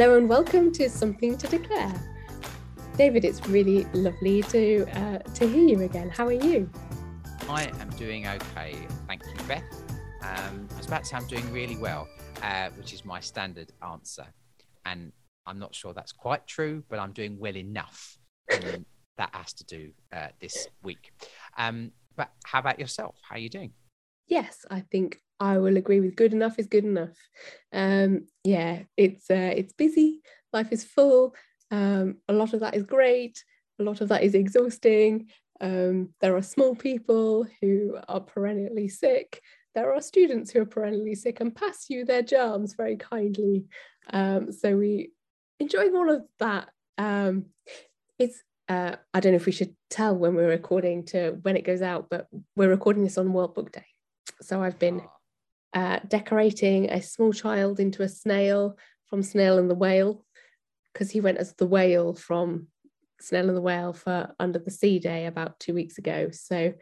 Hello and welcome to Something to Declare. David, it's really lovely to uh, to hear you again. How are you? I am doing okay, thank you, Beth. Um, I was about to say I'm doing really well, uh, which is my standard answer, and I'm not sure that's quite true, but I'm doing well enough. And that has to do uh, this week. Um, but how about yourself? How are you doing? Yes, I think I will agree with good enough is good enough. Um, yeah, it's uh, it's busy. Life is full. Um, a lot of that is great. A lot of that is exhausting. Um, there are small people who are perennially sick. There are students who are perennially sick and pass you their germs very kindly. Um, so we enjoying all of that. Um, it's uh, I don't know if we should tell when we're recording to when it goes out, but we're recording this on World Book Day. So I've been uh, decorating a small child into a snail from Snail and the Whale because he went as the whale from Snail and the Whale for Under the Sea Day about two weeks ago. So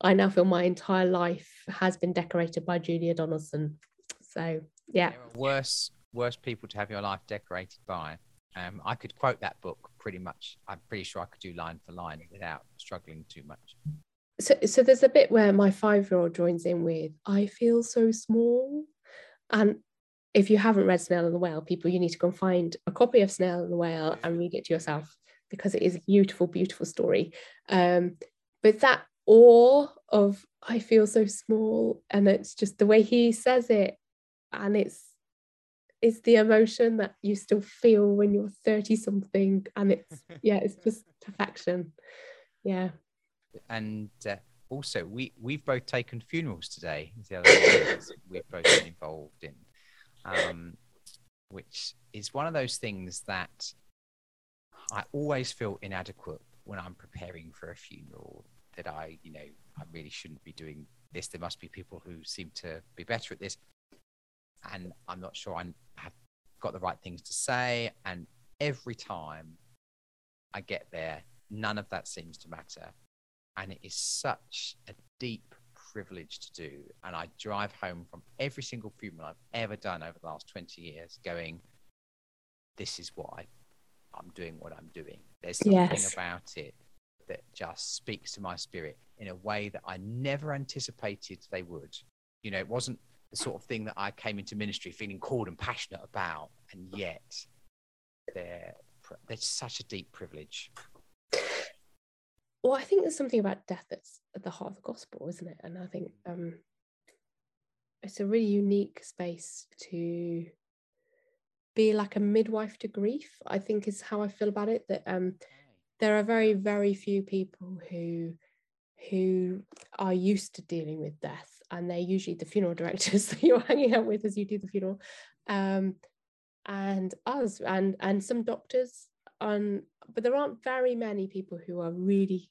I now feel my entire life has been decorated by Julia Donaldson. So yeah, worse worse people to have your life decorated by. Um, I could quote that book pretty much. I'm pretty sure I could do line for line without struggling too much. So, so there's a bit where my five-year-old joins in with "I feel so small," and if you haven't read Snail and the Whale, people, you need to go and find a copy of Snail and the Whale and read it to yourself because it is a beautiful, beautiful story. Um, but that awe of I feel so small, and it's just the way he says it, and it's it's the emotion that you still feel when you're 30 something and it's yeah it's just perfection. Yeah and uh, also we we've both taken funerals today the other we've both been involved in um, which is one of those things that I always feel inadequate when I'm preparing for a funeral. That I, you know, I really shouldn't be doing this. There must be people who seem to be better at this, and I'm not sure I have got the right things to say. And every time I get there, none of that seems to matter, and it is such a deep privilege to do. And I drive home from every single funeral I've ever done over the last 20 years going, this is why I'm doing what I'm doing. There's something yes. about it that just speaks to my spirit in a way that I never anticipated they would. You know, it wasn't the sort of thing that I came into ministry feeling called and passionate about, and yet they're, there's such a deep privilege well, I think there's something about death that's at the heart of the gospel, isn't it? And I think um, it's a really unique space to be like a midwife to grief. I think is how I feel about it. That um, there are very, very few people who who are used to dealing with death, and they're usually the funeral directors that you're hanging out with as you do the funeral, um, and us, and and some doctors um, but there aren't very many people who are really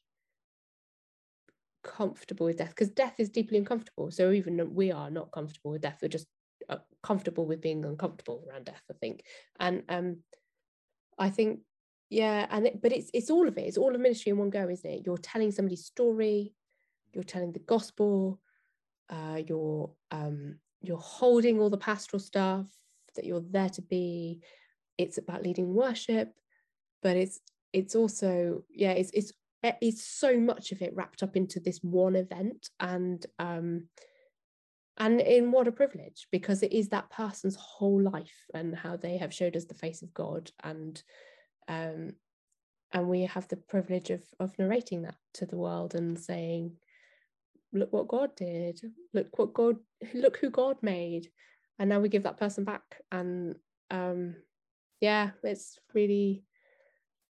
comfortable with death because death is deeply uncomfortable. So even we are not comfortable with death, we're just uh, comfortable with being uncomfortable around death. I think, and um, I think yeah, and it, but it's it's all of it. It's all of ministry in one go, isn't it? You're telling somebody's story, you're telling the gospel, uh, you're um, you're holding all the pastoral stuff that you're there to be. It's about leading worship, but it's it's also yeah it's it's it's so much of it wrapped up into this one event and um and in what a privilege because it is that person's whole life and how they have showed us the face of god and um and we have the privilege of of narrating that to the world and saying look what god did. Look what god look who god made. And now we give that person back and um yeah it's really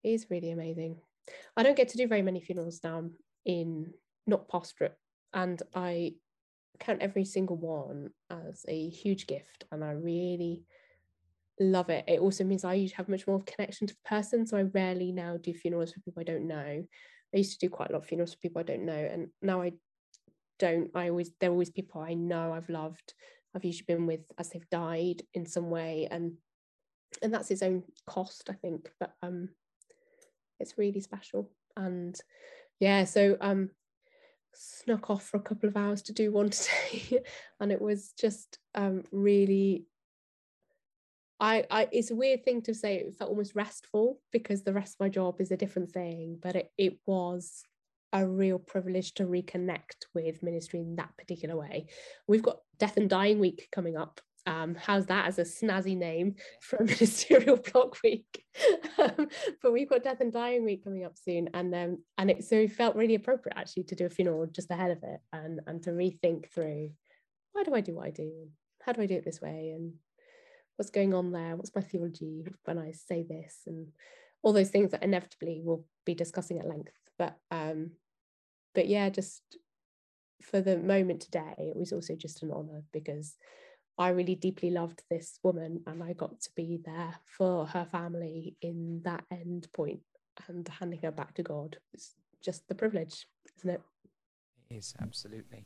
is really amazing I don't get to do very many funerals now in not pastorate, and I count every single one as a huge gift, and I really love it. It also means I usually have much more connection to the person, so I rarely now do funerals for people I don't know. I used to do quite a lot of funerals for people I don't know, and now I don't. I always they're always people I know I've loved. I've usually been with as they've died in some way, and and that's its own cost, I think. But um, it's really special. And yeah so um snuck off for a couple of hours to do one today and it was just um really I, I it's a weird thing to say it felt almost restful because the rest of my job is a different thing but it, it was a real privilege to reconnect with ministry in that particular way. We've got death and dying week coming up um, how's that as a snazzy name for a ministerial block week? um, but we've got Death and Dying Week coming up soon, and um, and it so it felt really appropriate actually to do a funeral just ahead of it, and and to rethink through why do I do what I do, how do I do it this way, and what's going on there, what's my theology when I say this, and all those things that inevitably we'll be discussing at length. But um, but yeah, just for the moment today, it was also just an honour because I really deeply loved this woman and I got to be there for her family in that end point and handing her back to God. It's just the privilege, isn't it? It is, absolutely.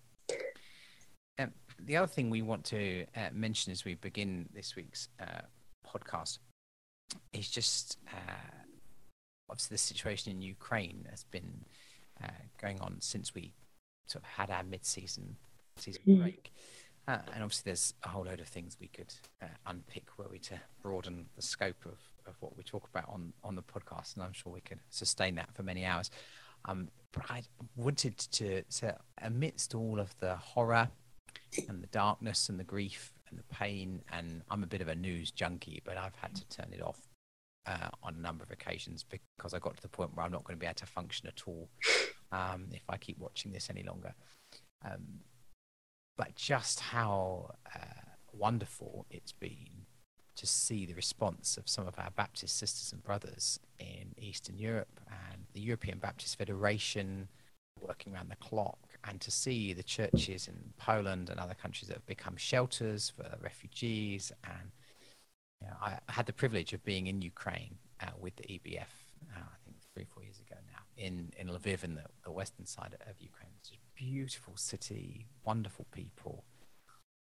Um, the other thing we want to uh, mention as we begin this week's uh, podcast is just uh, obviously the situation in Ukraine has been uh, going on since we sort of had our mid-season season mm. break. Uh, and obviously, there's a whole load of things we could uh, unpick were we to broaden the scope of, of what we talk about on, on the podcast. And I'm sure we could sustain that for many hours. Um, but I wanted to, to, amidst all of the horror and the darkness and the grief and the pain, and I'm a bit of a news junkie, but I've had to turn it off uh, on a number of occasions because I got to the point where I'm not going to be able to function at all um, if I keep watching this any longer. Um, but just how uh, wonderful it's been to see the response of some of our Baptist sisters and brothers in Eastern Europe and the European Baptist Federation working around the clock, and to see the churches in Poland and other countries that have become shelters for refugees. And you know, I had the privilege of being in Ukraine uh, with the EBF, uh, I think three, four years ago now, in, in Lviv, in the, the western side of Ukraine. Beautiful city, wonderful people.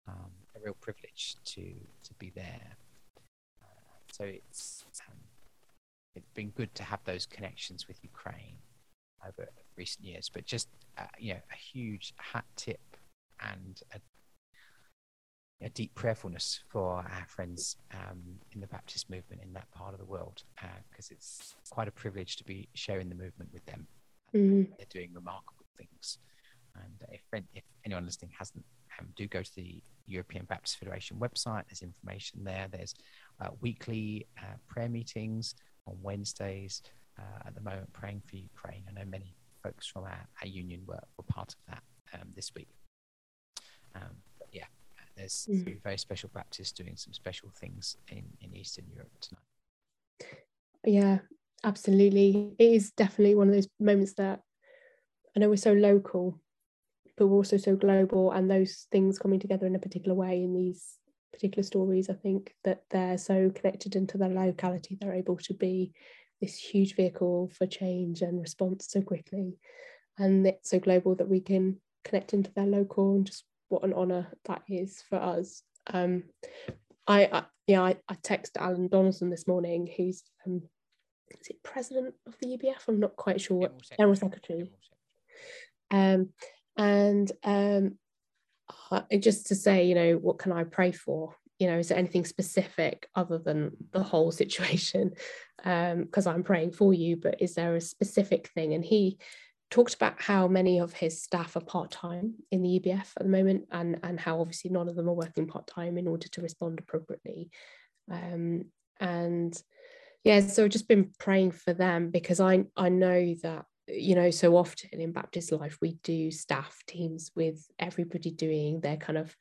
Um, a real privilege to to be there. Uh, so it's um, it's been good to have those connections with Ukraine over recent years. But just uh, you know, a huge hat tip and a, a deep prayerfulness for our friends um, in the Baptist movement in that part of the world, because uh, it's quite a privilege to be sharing the movement with them. Mm. They're doing remarkable things. And if, if anyone listening hasn't, um, do go to the European Baptist Federation website. There's information there. There's uh, weekly uh, prayer meetings on Wednesdays. Uh, at the moment, praying for Ukraine. I know many folks from our, our union were, were part of that um, this week. Um, but yeah, there's mm. very special Baptists doing some special things in, in Eastern Europe tonight. Yeah, absolutely. It is definitely one of those moments that I know we're so local, but we're also so global and those things coming together in a particular way in these particular stories i think that they're so connected into their locality they're able to be this huge vehicle for change and response so quickly. And it's so global that we can connect into their local and just what an honor that is for us. Um i, I yeah I, I texted alan donaldson this morning who's um is it president of the EBF i'm not quite sure. What general secretary. Um and um, uh, just to say, you know, what can I pray for? You know, is there anything specific other than the whole situation? Because um, I'm praying for you, but is there a specific thing? And he talked about how many of his staff are part-time in the EBF at the moment and, and how obviously none of them are working part-time in order to respond appropriately. Um, and yeah, so I've just been praying for them because I, I know that you know, so often in Baptist life, we do staff teams with everybody doing their kind of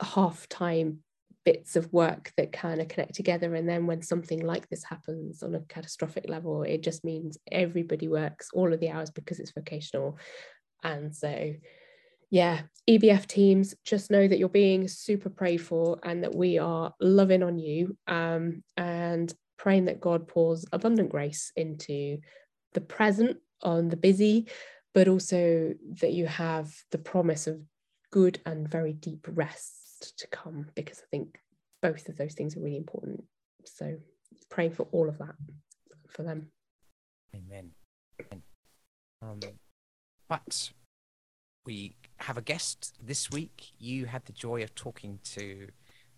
half time bits of work that kind of connect together. And then when something like this happens on a catastrophic level, it just means everybody works all of the hours because it's vocational. And so, yeah, EBF teams, just know that you're being super prayed for and that we are loving on you um, and praying that God pours abundant grace into the present on the busy, but also that you have the promise of good and very deep rest to come, because I think both of those things are really important. So praying for all of that for them. Amen. Um, but we have a guest this week. You had the joy of talking to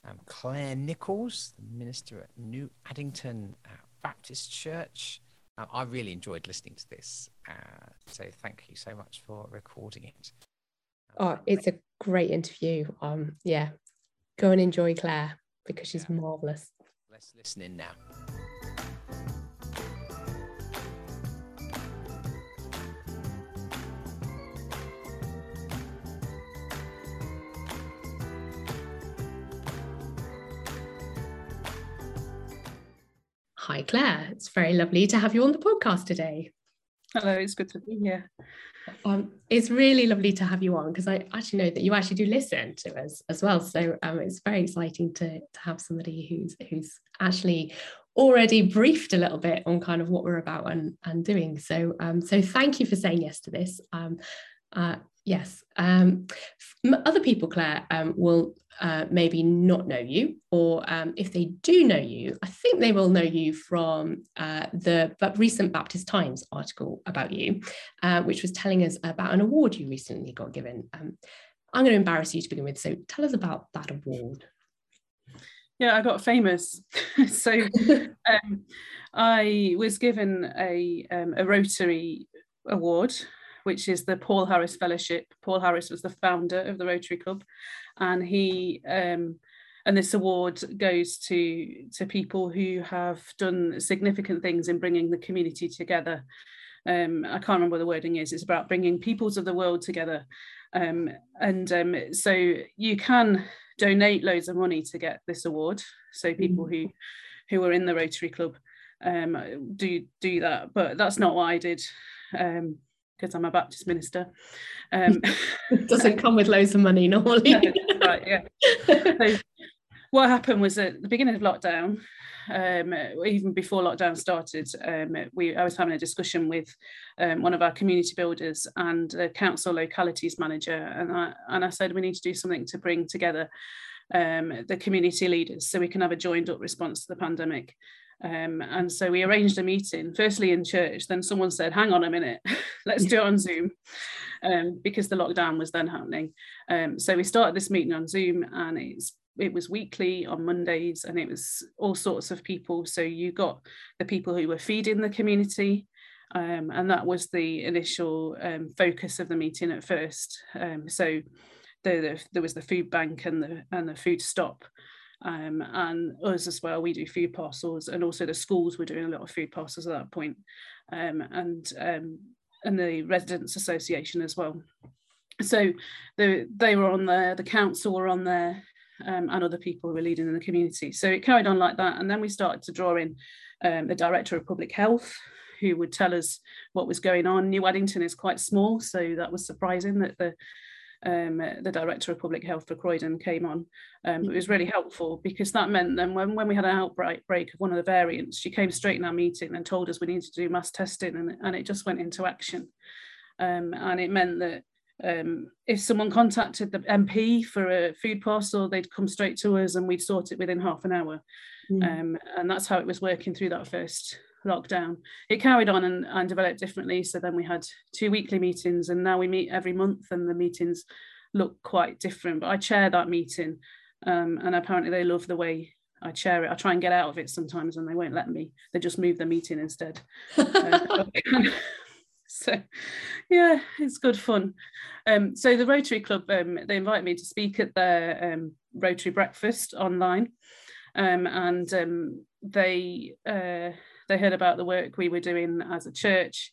um, Claire Nichols, the minister at New Addington uh, Baptist Church. Uh, I really enjoyed listening to this. Uh, so thank you so much for recording it. Oh, it's a great interview. Um, yeah, go and enjoy Claire because she's yeah. marvelous. Let's listen in now. Hi, Claire. It's very lovely to have you on the podcast today. Hello, it's good to be here. Um, it's really lovely to have you on because I actually know that you actually do listen to us as well. So um, it's very exciting to, to have somebody who's who's actually already briefed a little bit on kind of what we're about and, and doing. So um, so thank you for saying yes to this. Um, uh, yes. Um, other people, Claire, um, will uh, maybe not know you, or um, if they do know you, I think they will know you from uh, the recent Baptist Times article about you, uh, which was telling us about an award you recently got given. Um, I'm going to embarrass you to begin with, so tell us about that award. Yeah, I got famous. so um, I was given a, um, a Rotary award which is the Paul Harris Fellowship. Paul Harris was the founder of the Rotary Club, and he um, and this award goes to to people who have done significant things in bringing the community together. Um, I can't remember what the wording is. It's about bringing peoples of the world together, um, and um, so you can donate loads of money to get this award. So people who who are in the Rotary Club um, do do that, but that's not what I did. Because I'm a Baptist minister. Um, doesn't come with loads of money normally. right, yeah. So what happened was at the beginning of lockdown, um, even before lockdown started, um, we I was having a discussion with um, one of our community builders and the council localities manager, and I and I said we need to do something to bring together um, the community leaders so we can have a joined up response to the pandemic. Um, and so we arranged a meeting, firstly in church, then someone said, hang on a minute, let's do it on Zoom, um, because the lockdown was then happening. Um, so we started this meeting on Zoom and it's it was weekly on Mondays and it was all sorts of people. So you got the people who were feeding the community, um, and that was the initial um, focus of the meeting at first. Um, so the, the, there was the food bank and the and the food stop um, and us as well. We do food parcels, and also the schools were doing a lot of food parcels at that point, um, and um, and the residents association as well. So the, they were on there, the council were on there, um, and other people who were leading in the community. So it carried on like that, and then we started to draw in um, the director of public health, who would tell us what was going on. New Addington is quite small, so that was surprising that the um, the director of public health for Croydon came on. Um, it was really helpful because that meant then when, when we had an outbreak break of one of the variants, she came straight in our meeting and told us we needed to do mass testing and, and it just went into action. Um, and it meant that um, if someone contacted the MP for a food parcel, they'd come straight to us and we'd sort it within half an hour. Mm. Um, and that's how it was working through that first lockdown. It carried on and, and developed differently. So then we had two weekly meetings, and now we meet every month, and the meetings look quite different. But I chair that meeting, um, and apparently they love the way I chair it. I try and get out of it sometimes, and they won't let me. They just move the meeting instead. uh, so yeah it's good fun um, so the rotary club um, they invite me to speak at their um, rotary breakfast online um, and um, they uh, they heard about the work we were doing as a church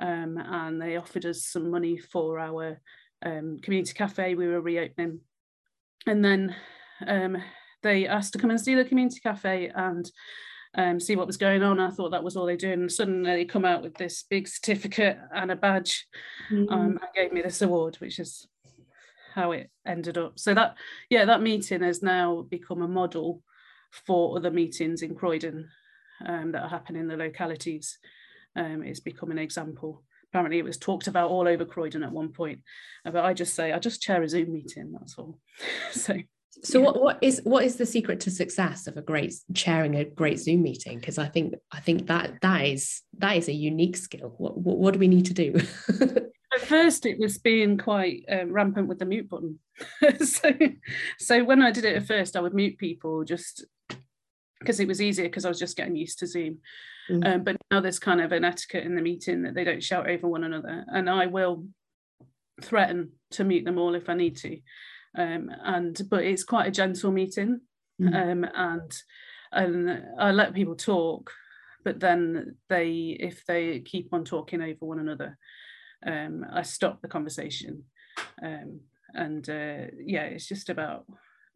um, and they offered us some money for our um, community cafe we were reopening. And then um, they asked to come and see the community cafe and um, see what was going on. I thought that was all they do. And suddenly they come out with this big certificate and a badge mm. um, and gave me this award, which is how it ended up. So that, yeah, that meeting has now become a model for other meetings in Croydon um, that are happening in the localities. Um, it's become an example. Apparently, it was talked about all over Croydon at one point. Uh, but I just say, I just chair a Zoom meeting. That's all. so. So yeah. what, what is what is the secret to success of a great chairing a great Zoom meeting? Because I think I think that that is that is a unique skill. What what, what do we need to do? at first it was being quite um, rampant with the mute button. so, so when I did it at first, I would mute people just because it was easier because I was just getting used to Zoom. Mm. Um, but now there's kind of an etiquette in the meeting that they don't shout over one another, and I will threaten to mute them all if I need to. Um, and but it's quite a gentle meeting, mm. um, and and I let people talk, but then they if they keep on talking over one another, um, I stop the conversation. Um, and uh, yeah, it's just about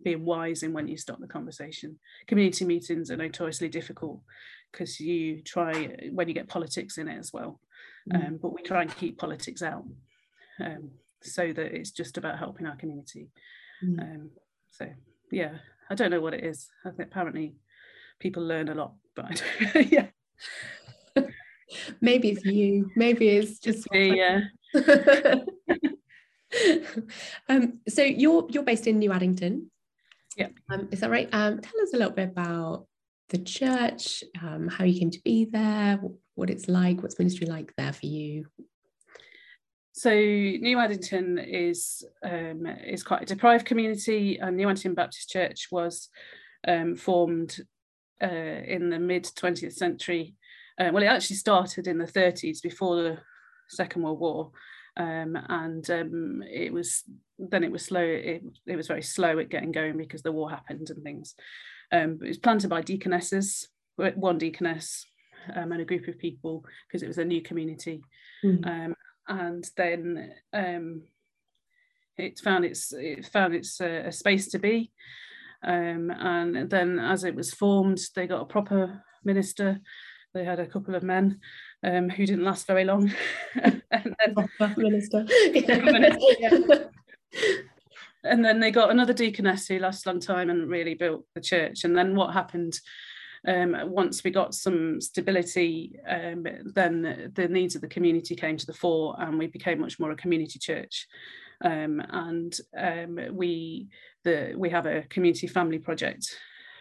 being wise in when you stop the conversation. Community meetings are notoriously difficult because you try when you get politics in it as well. Mm. Um, but we try and keep politics out um, so that it's just about helping our community. Mm. Um, so yeah, I don't know what it is. I think apparently people learn a lot, but I don't, yeah. Maybe it's you. Maybe it's just yeah. um, so you're you're based in New Addington. Yeah. Um, is that right? Um, tell us a little bit about the church, um, how you came to be there, what it's like, what's ministry like there for you. So New Addington is um, is quite a deprived community, and New Addington Baptist Church was um, formed uh, in the mid 20th century. Uh, well, it actually started in the 30s before the Second World War, um, and um, it was then it was slow. It, it was very slow at getting going because the war happened and things. Um, it was planted by deaconesses, one deaconess um, and a group of people because it was a new community. Mm. and then um, it found its it found its uh, a space to be. Um, and then as it was formed, they got a proper minister. They had a couple of men um, who didn't last very long. and then, minister. minister and then they got another deaconess who lasted a long time and really built the church. And then what happened um, once we got some stability, um, then the needs of the community came to the fore and we became much more a community church. Um, and um, we, the, we have a community family project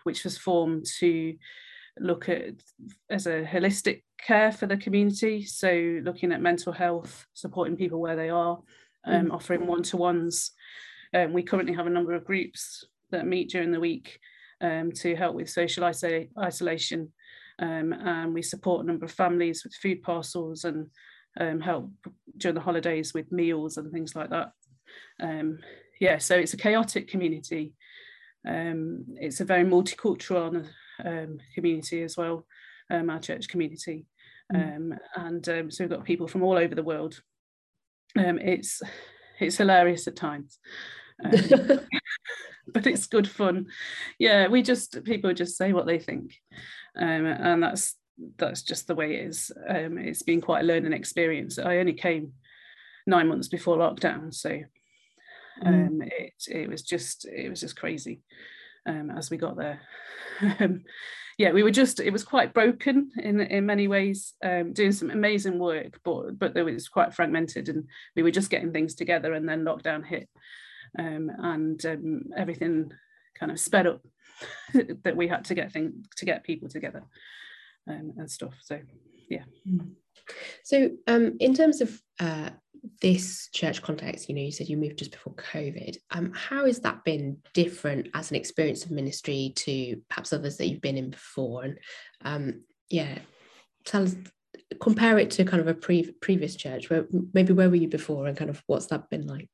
which was formed to look at as a holistic care for the community. So looking at mental health, supporting people where they are, um, mm. offering one-to-ones. Um, we currently have a number of groups that meet during the week um, to help with social iso- isolation. Um, and we support a number of families with food parcels and um, help during the holidays with meals and things like that. Um, yeah, so it's a chaotic community. it's a very multicultural community as well, our church community. Mm. and so we've got people from all over the world um, it's it's hilarious at times, um, but it's good fun. Yeah, we just people just say what they think, um, and that's that's just the way it is. Um, it's been quite a learning experience. I only came nine months before lockdown, so mm. um, mm. it it was just it was just crazy um, as we got there. Yeah, we were just it was quite broken in in many ways, um, doing some amazing work, but but it was quite fragmented, and we were just getting things together, and then lockdown hit, um, and um, everything kind of sped up that we had to get things to get people together um, and stuff. So yeah. So, um, in terms of uh, this church context, you know, you said you moved just before COVID. Um, how has that been different as an experience of ministry to perhaps others that you've been in before? And um, yeah, tell us, compare it to kind of a pre- previous church. Where maybe where were you before, and kind of what's that been like?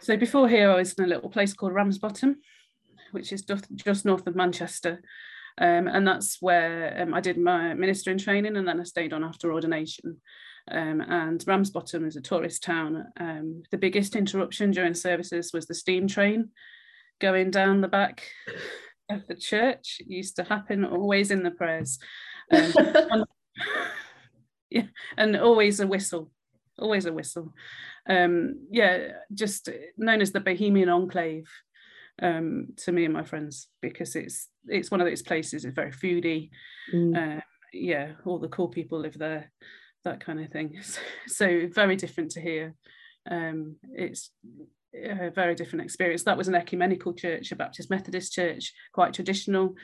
So before here, I was in a little place called Ramsbottom, which is just north of Manchester. Um, and that's where um, I did my ministering training and then I stayed on after ordination. Um, and Ramsbottom is a tourist town. Um, the biggest interruption during services was the steam train going down the back of the church. It used to happen always in the prayers. Um, and, yeah, and always a whistle, always a whistle. Um, yeah, just known as the Bohemian Enclave um, to me and my friends because it's it's one of those places. It's very foodie. Mm. Uh, yeah, all the cool people live there, that kind of thing. So, so very different to here. Um, it's a very different experience. That was an ecumenical church, a Baptist Methodist church, quite traditional,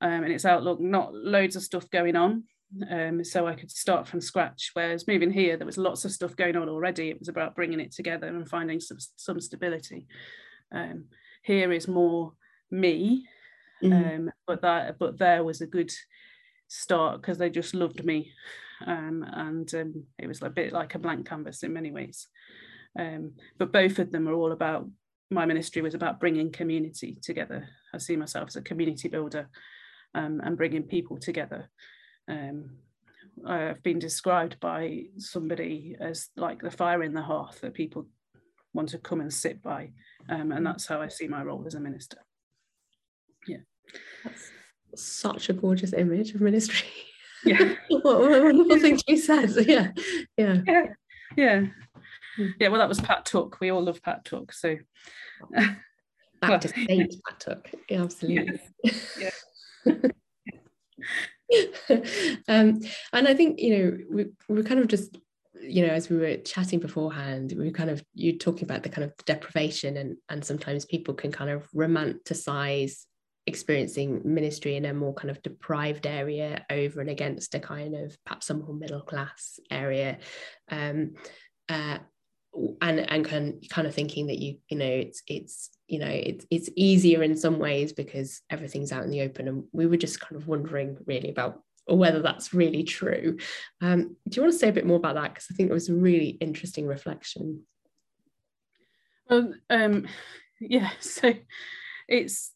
um, in its outlook. Not loads of stuff going on, um, so I could start from scratch. Whereas moving here, there was lots of stuff going on already. It was about bringing it together and finding some, some stability. Um, here is more me, mm. um, but that but there was a good start because they just loved me, um, and um, it was a bit like a blank canvas in many ways. Um, but both of them are all about my ministry was about bringing community together. I see myself as a community builder um, and bringing people together. Um, I've been described by somebody as like the fire in the hearth that people want to come and sit by. Um, and that's how I see my role as a minister. Yeah. That's such a gorgeous image of ministry. Yeah. what a wonderful thing you said. Yeah. Yeah. Yeah. Yeah. Yeah. Well, that was Pat Took. We all love Pat Took. So back well, to Saint Pat Took. Yeah, absolutely. Yeah. um, and I think, you know, we, we kind of just you know, as we were chatting beforehand, we were kind of you talking about the kind of deprivation and and sometimes people can kind of romanticize experiencing ministry in a more kind of deprived area over and against a kind of perhaps a more middle class area. Um, uh, and and kind kind of thinking that you you know it's it's you know it's it's easier in some ways because everything's out in the open and we were just kind of wondering really about whether that's really true. Um, do you want to say a bit more about that? Because I think it was a really interesting reflection. Well, um, yeah, so it's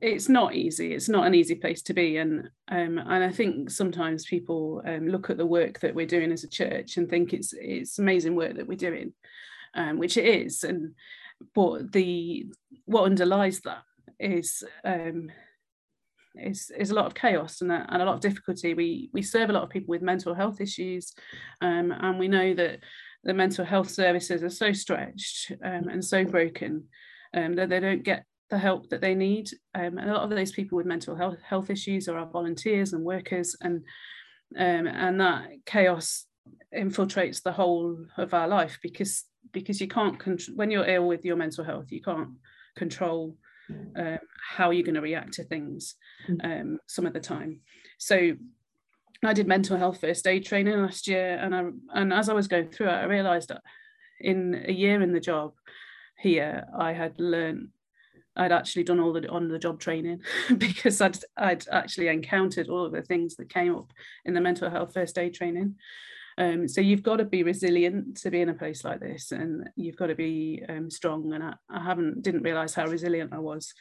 it's not easy. It's not an easy place to be, and um, and I think sometimes people um, look at the work that we're doing as a church and think it's it's amazing work that we're doing, um, which it is, and but the what underlies that is um, is, is a lot of chaos and a, and a lot of difficulty. We we serve a lot of people with mental health issues, um, and we know that the mental health services are so stretched um, and so broken um, that they don't get the help that they need. Um, and a lot of those people with mental health health issues are our volunteers and workers, and um, and that chaos infiltrates the whole of our life because because you can't control when you're ill with your mental health, you can't control um, how you're going to react to things mm. um, some of the time. So I did mental health first aid training last year, and I and as I was going through it, I realised that in a year in the job here, I had learned I'd actually done all the on the job training because I'd I'd actually encountered all of the things that came up in the mental health first aid training. Um, so you've got to be resilient to be in a place like this, and you've got to be um, strong. And I, I, haven't didn't realise how resilient I was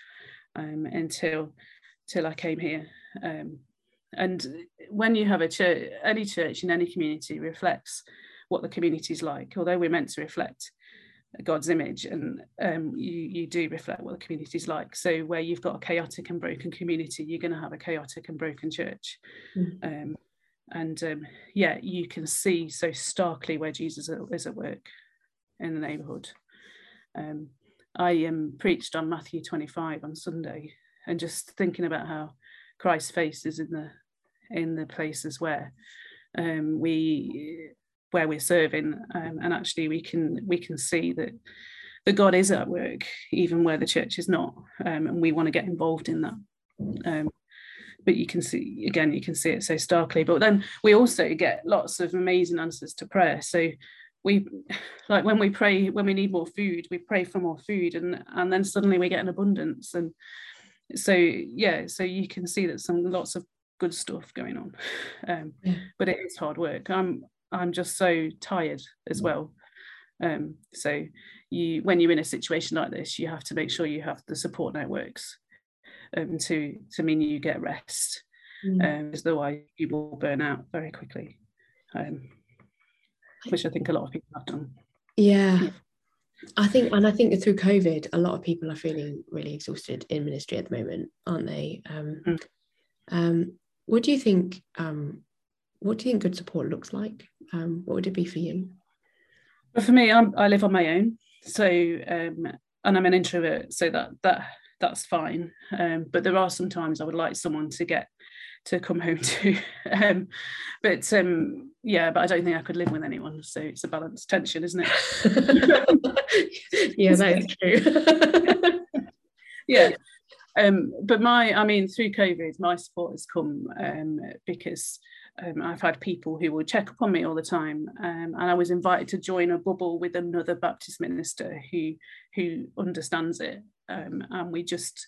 um, until till I came here. Um, and when you have a church, any church in any community reflects what the community is like. Although we're meant to reflect God's image, and um, you you do reflect what the community is like. So where you've got a chaotic and broken community, you're going to have a chaotic and broken church. Mm and um, yeah you can see so starkly where jesus is at work in the neighborhood um, i um, preached on matthew 25 on sunday and just thinking about how christ's face is in the in the places where um, we where we're serving um, and actually we can we can see that that god is at work even where the church is not um, and we want to get involved in that. Um, but you can see again you can see it so starkly but then we also get lots of amazing answers to prayer. So we like when we pray when we need more food we pray for more food and and then suddenly we get an abundance and so yeah so you can see that some lots of good stuff going on. Um, yeah. but it is hard work. I'm i'm just so tired as well um, so you when you're in a situation like this you have to make sure you have the support networks um, to to mean you get rest, mm. um, otherwise you will burn out very quickly, um, which I think a lot of people have done. Yeah. I think, and I think through COVID, a lot of people are feeling really exhausted in ministry at the moment, aren't they? Um, mm. um, what do you think? Um, what do you think good support looks like? Um, what would it be for you? Well, for me, I'm, I live on my own, so um, and I'm an introvert, so that that that's fine. Um, but there are some times I would like someone to get to come home to. um, but um, yeah, but I don't think I could live with anyone. So it's a balanced tension, isn't it? yeah, that is true. yeah. Um, but my, I mean, through COVID, my support has come um, because um, I've had people who would check up on me all the time, um, and I was invited to join a bubble with another Baptist minister who who understands it, um, and we just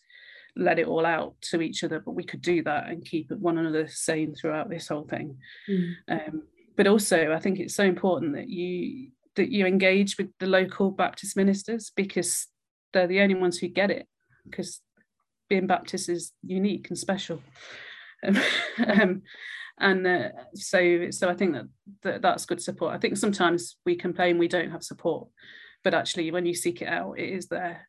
let it all out to each other. But we could do that and keep one another sane throughout this whole thing. Mm. but also, I think it's so important that you that you engage with the local Baptist ministers because they're the only ones who get it. Because being Baptist is unique and special. um, and uh, so so I think that, that that's good support. I think sometimes we complain we don't have support, but actually when you seek it out, it is there.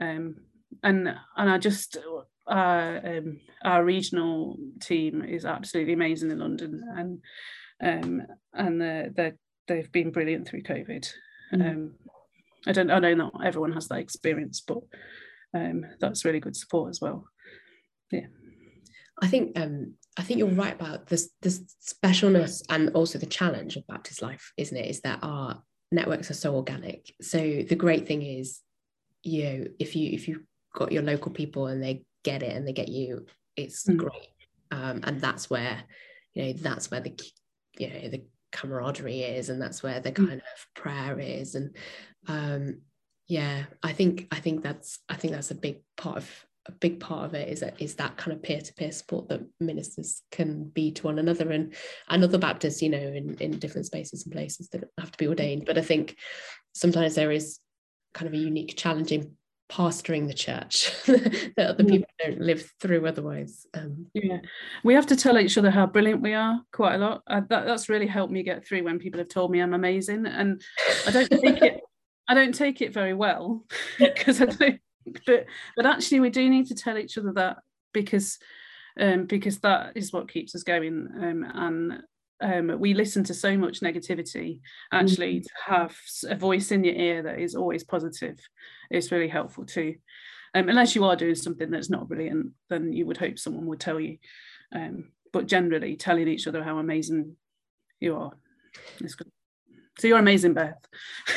Um, and and I just uh, um, our regional team is absolutely amazing in London, and um, and they they've been brilliant through COVID. Mm. Um, I don't I know not everyone has that experience, but um, that's really good support as well. Yeah. I think um, I think you're right about this this specialness and also the challenge of Baptist life, isn't it? Is that our networks are so organic. So the great thing is, you know, if you if you've got your local people and they get it and they get you, it's mm. great. Um, and that's where, you know, that's where the you know the camaraderie is, and that's where the mm. kind of prayer is. And um, yeah, I think I think that's I think that's a big part of a big part of it is that is that kind of peer-to-peer support that ministers can be to one another and and other Baptists, you know, in, in different spaces and places that have to be ordained. But I think sometimes there is kind of a unique challenge in pastoring the church that other people don't live through otherwise. Um, yeah, we have to tell each other how brilliant we are quite a lot. Uh, that, that's really helped me get through when people have told me I'm amazing, and I don't think it. I don't take it very well because I don't but but actually we do need to tell each other that because um, because that is what keeps us going um, and um, we listen to so much negativity actually mm-hmm. to have a voice in your ear that is always positive. Is really helpful too. Um, unless you are doing something that's not brilliant then you would hope someone would tell you. Um, but generally telling each other how amazing you are is good so you're amazing beth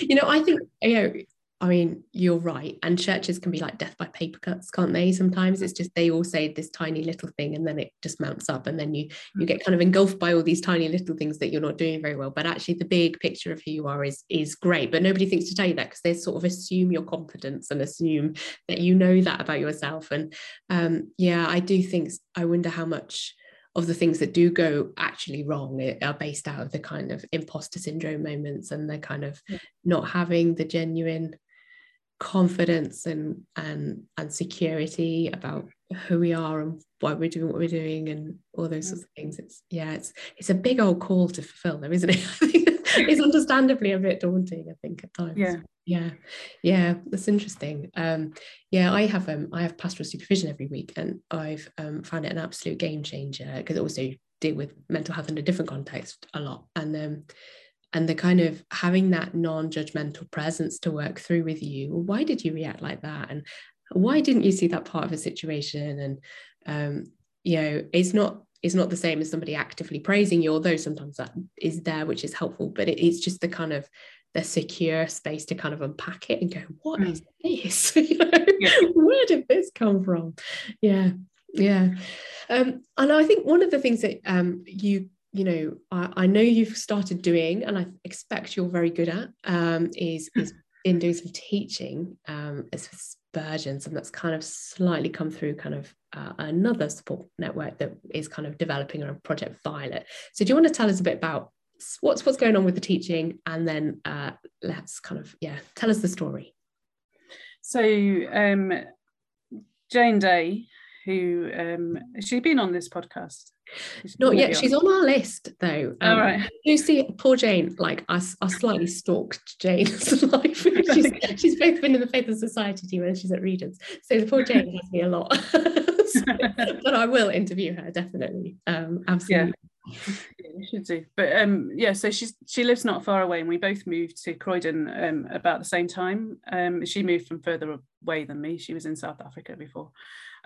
you know i think you know I mean, you're right. And churches can be like death by paper cuts, can't they? Sometimes it's just they all say this tiny little thing and then it just mounts up and then you you get kind of engulfed by all these tiny little things that you're not doing very well. But actually the big picture of who you are is is great. But nobody thinks to tell you that because they sort of assume your confidence and assume that you know that about yourself. And um, yeah, I do think I wonder how much of the things that do go actually wrong are based out of the kind of imposter syndrome moments and the kind of yeah. not having the genuine confidence and and and security about who we are and why we're doing what we're doing and all those sorts of things. It's yeah it's it's a big old call to fulfill them isn't it? It's understandably a bit daunting i think at times. Yeah yeah. Yeah that's interesting. Um yeah i have um i have pastoral supervision every week and i've um found it an absolute game changer because also deal with mental health in a different context a lot. And um and the kind of having that non-judgmental presence to work through with you why did you react like that? And why didn't you see that part of a situation? And um, you know it's not it's not the same as somebody actively praising you although sometimes that is there which is helpful but it, it's just the kind of the secure space to kind of unpack it and go what mm. is this you know yeah. where did this come from yeah yeah um, and i think one of the things that um, you you know I, I, know you've started doing and i expect you're very good at um, is is in doing some teaching um, as Spurgeon, and that's kind of slightly come through kind of uh, another support network that is kind of developing around Project Violet. So do you want to tell us a bit about what's what's going on with the teaching, and then uh, let's kind of yeah tell us the story. So um, Jane Day, who um, has she been on this podcast? Not yet. She's on our list though. Um, All right. You see, poor Jane. Like I, I slightly stalked Jane's life. she's, she's both been in the Faith and Society team and she's at Regents. So the poor Jane has me a lot. so, but I will interview her definitely. Um, absolutely. Should do. But um, yeah, so she's she lives not far away, and we both moved to Croydon um, about the same time. Um, she moved from further away than me. She was in South Africa before,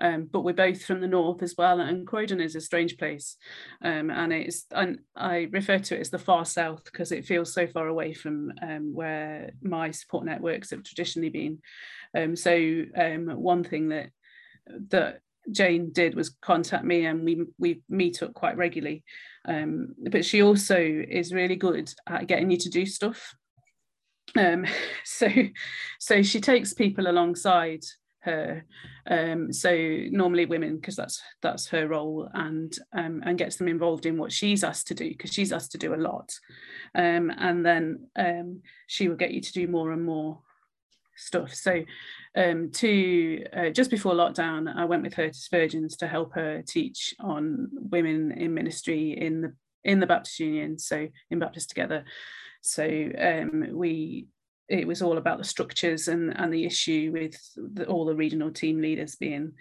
um, but we're both from the north as well. And Croydon is a strange place, um, and it's and I refer to it as the far south because it feels so far away from um, where my support networks have traditionally been. Um, so um, one thing that that Jane did was contact me, and we we meet up quite regularly. Um, but she also is really good at getting you to do stuff. Um, so so she takes people alongside her um, so normally women because that's that's her role and um, and gets them involved in what she's asked to do because she's asked to do a lot um, and then um, she will get you to do more and more stuff. So um, to uh, just before lockdown i went with her to spurgeon's to help her teach on women in ministry in the in the baptist union so in baptist together. So um, we it was all about the structures and and the issue with the, all the regional team leaders being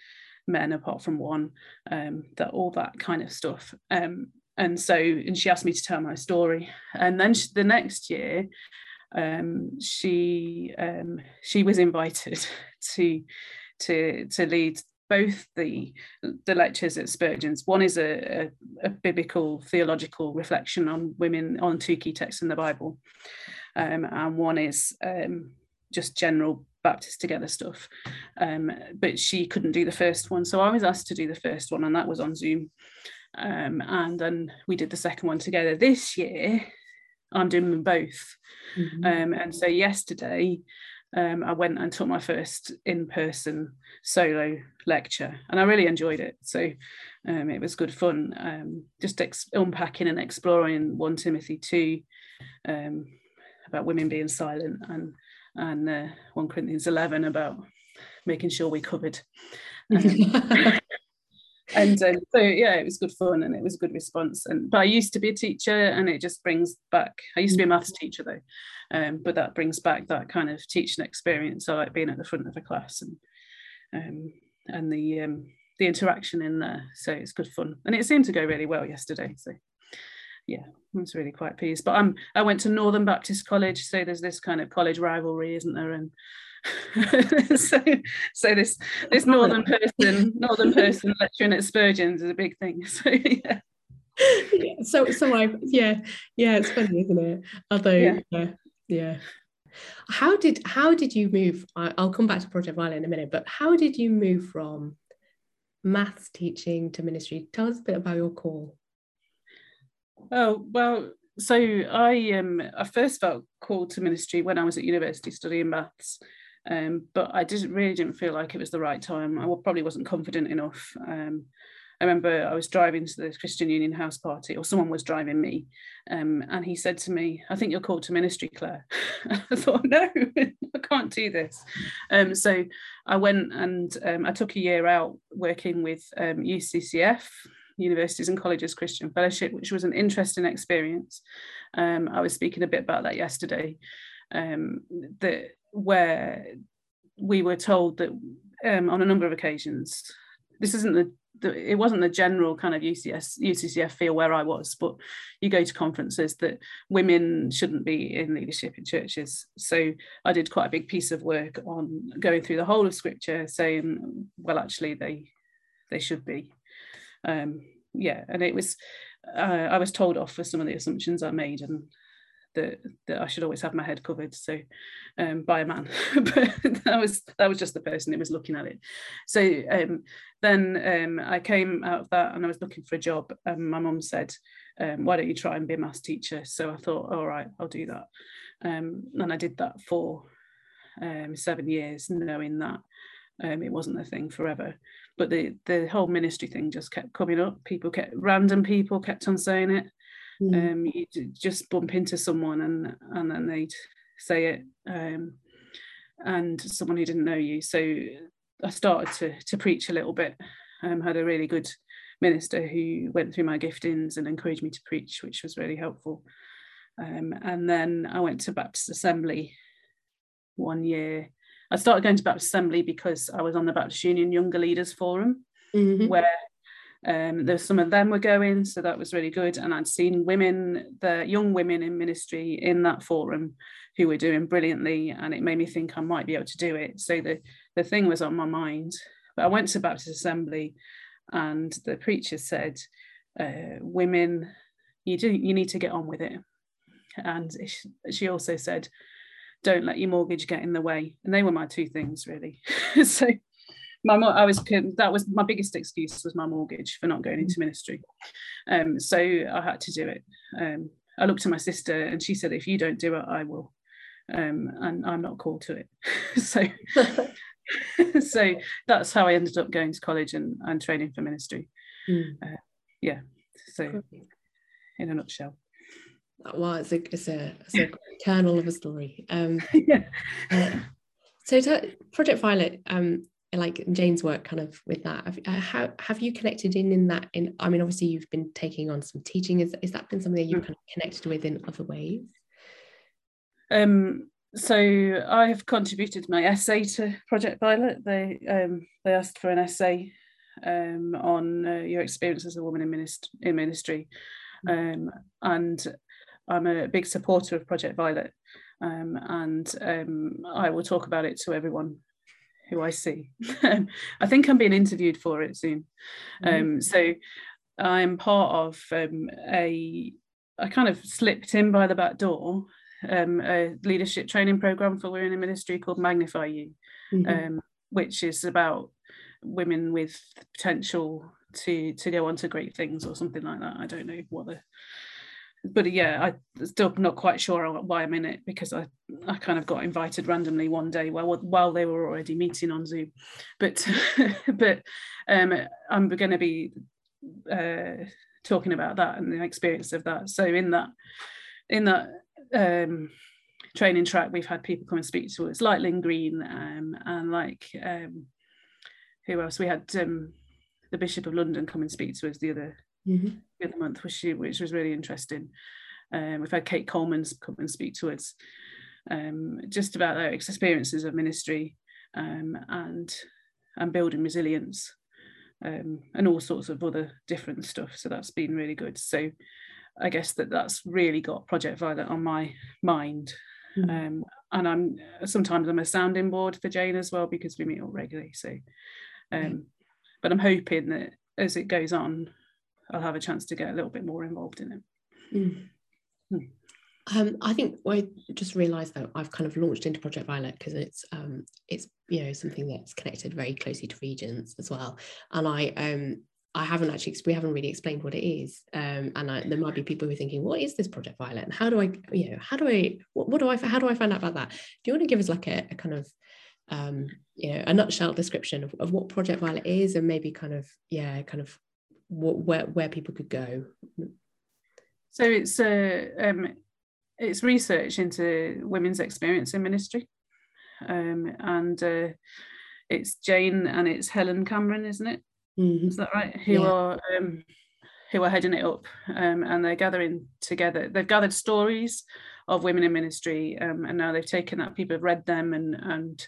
men apart from one um, that all that kind of stuff. Um, and so and she asked me to tell my story. And then she, the next year um, she um, she was invited to to to lead both the the lectures at Spurgeon's. One is a, a, a biblical theological reflection on women on two key texts in the Bible, um, and one is um, just general Baptist Together stuff. Um, but she couldn't do the first one, so I was asked to do the first one, and that was on Zoom. Um, and then we did the second one together. This year, I'm doing them both. Mm-hmm. Um, and so yesterday, um, I went and took my first in-person solo lecture, and I really enjoyed it. So um, it was good fun, um, just ex- unpacking and exploring one Timothy two, um, about women being silent and and uh, 1 Corinthians 11 about making sure we covered. Um, and um, so yeah, it was good fun and it was a good response. And but I used to be a teacher, and it just brings back. I used to be a maths teacher though, um, but that brings back that kind of teaching experience. I like being at the front of a class and um, and the um, the interaction in there. So it's good fun, and it seemed to go really well yesterday. So yeah, I was really quite pleased. But I'm I went to Northern Baptist College, so there's this kind of college rivalry, isn't there? And so so this this northern person northern person lecturing at Spurgeon's is a big thing. So yeah. yeah so so I yeah yeah it's funny isn't it although yeah. yeah yeah how did how did you move I, will come back to project violet in a minute but how did you move from maths teaching to ministry tell us a bit about your call Oh well, so I um I first felt called to ministry when I was at university studying maths, um, but I didn't really didn't feel like it was the right time. I probably wasn't confident enough. Um, I remember I was driving to the Christian Union house party, or someone was driving me, um, and he said to me, "I think you're called to ministry, Claire." I thought, "No, I can't do this." Um, so I went and um, I took a year out working with UCCF, um, Universities and Colleges Christian Fellowship, which was an interesting experience. Um, I was speaking a bit about that yesterday, um, where we were told that um, on a number of occasions, this isn't the, the, it wasn't the general kind of UCS UCCF feel where I was, but you go to conferences that women shouldn't be in leadership in churches. So I did quite a big piece of work on going through the whole of Scripture, saying, well, actually they they should be um, yeah, and it was uh, I was told off for some of the assumptions I made and that that I should always have my head covered. So um, by a man, but that was that was just the person who was looking at it. So um, then um, I came out of that and I was looking for a job. And my mum said, um, "Why don't you try and be a maths teacher?" So I thought, "All right, I'll do that." Um, and I did that for um, seven years, knowing that it wasn't a thing forever but the the whole ministry thing just kept coming up people kept random people kept on saying it mm. um you just bump into someone and and then they'd say it um and someone who didn't know you so i started to to preach a little bit um had a really good minister who went through my giftings and encouraged me to preach which was really helpful um, and then i went to baptist assembly one year I started going to Baptist Assembly because I was on the Baptist Union Younger Leaders Forum, mm-hmm. where um, there's some of them were going, so that was really good. And I'd seen women, the young women in ministry in that forum who were doing brilliantly, and it made me think I might be able to do it. So the the thing was on my mind. But I went to Baptist Assembly, and the preacher said, uh, "Women, you do you need to get on with it." And she also said, don't let your mortgage get in the way. And they were my two things really. so my I was that was my biggest excuse was my mortgage for not going into ministry. Um, so I had to do it. Um, I looked at my sister and she said, if you don't do it, I will. Um, and I'm not called to it. so so that's how I ended up going to college and, and training for ministry. Mm. Uh, yeah. So in a nutshell. Well, it's a it's a, it's a kernel of a story. Um, yeah. Uh, so to Project Violet, um, like Jane's work kind of with that, have, uh, how have you connected in in that? In I mean, obviously you've been taking on some teaching. Is is that been something that you've mm. kind of connected with in other ways? Um, so I have contributed my essay to Project Violet. They um, they asked for an essay um, on uh, your experience as a woman in, minist- in ministry, mm. um, and I'm a big supporter of Project Violet, um, and um, I will talk about it to everyone who I see. I think I'm being interviewed for it soon. Mm-hmm. Um, so I'm part of um, a, I kind of slipped in by the back door, um, a leadership training program for women in ministry called Magnify You, mm-hmm. Um, which is about women with potential to to go on to great things or something like that. I don't know what the but yeah, I'm still not quite sure why I'm in it because I, I kind of got invited randomly one day while while they were already meeting on Zoom, but but um, I'm going to be uh, talking about that and the experience of that. So in that in that um, training track, we've had people come and speak to us, like Lynn Green um, and like um, who else? We had um, the Bishop of London come and speak to us the other mm-hmm. the other month, which which was really interesting. Um, we've had Kate Coleman come and speak to us um, just about their experiences of ministry um, and and building resilience um, and all sorts of other different stuff. So that's been really good. So I guess that that's really got Project Violet on my mind. Mm-hmm. and I'm sometimes I'm a sounding board for Jane as well because we meet all regularly. So, um, but I'm hoping that as it goes on, I'll have a chance to get a little bit more involved in it. Mm. Mm. Um, I think I just realised that I've kind of launched into Project Violet because it's um, it's you know something that's connected very closely to regions as well, and I um, I haven't actually we haven't really explained what it is, um, and I, there might be people who are thinking, what is this Project Violet, and how do I you know how do I what, what do I how do I find out about that? Do you want to give us like a, a kind of um, you know a nutshell description of, of what Project Violet is, and maybe kind of yeah kind of what, where where people could go? So it's a uh, um, it's research into women's experience in ministry, um, and uh, it's Jane and it's Helen Cameron, isn't it? Mm-hmm. Is that right? Who yeah. are um, who are heading it up, um, and they're gathering together. They've gathered stories of women in ministry, um, and now they've taken that people have read them and and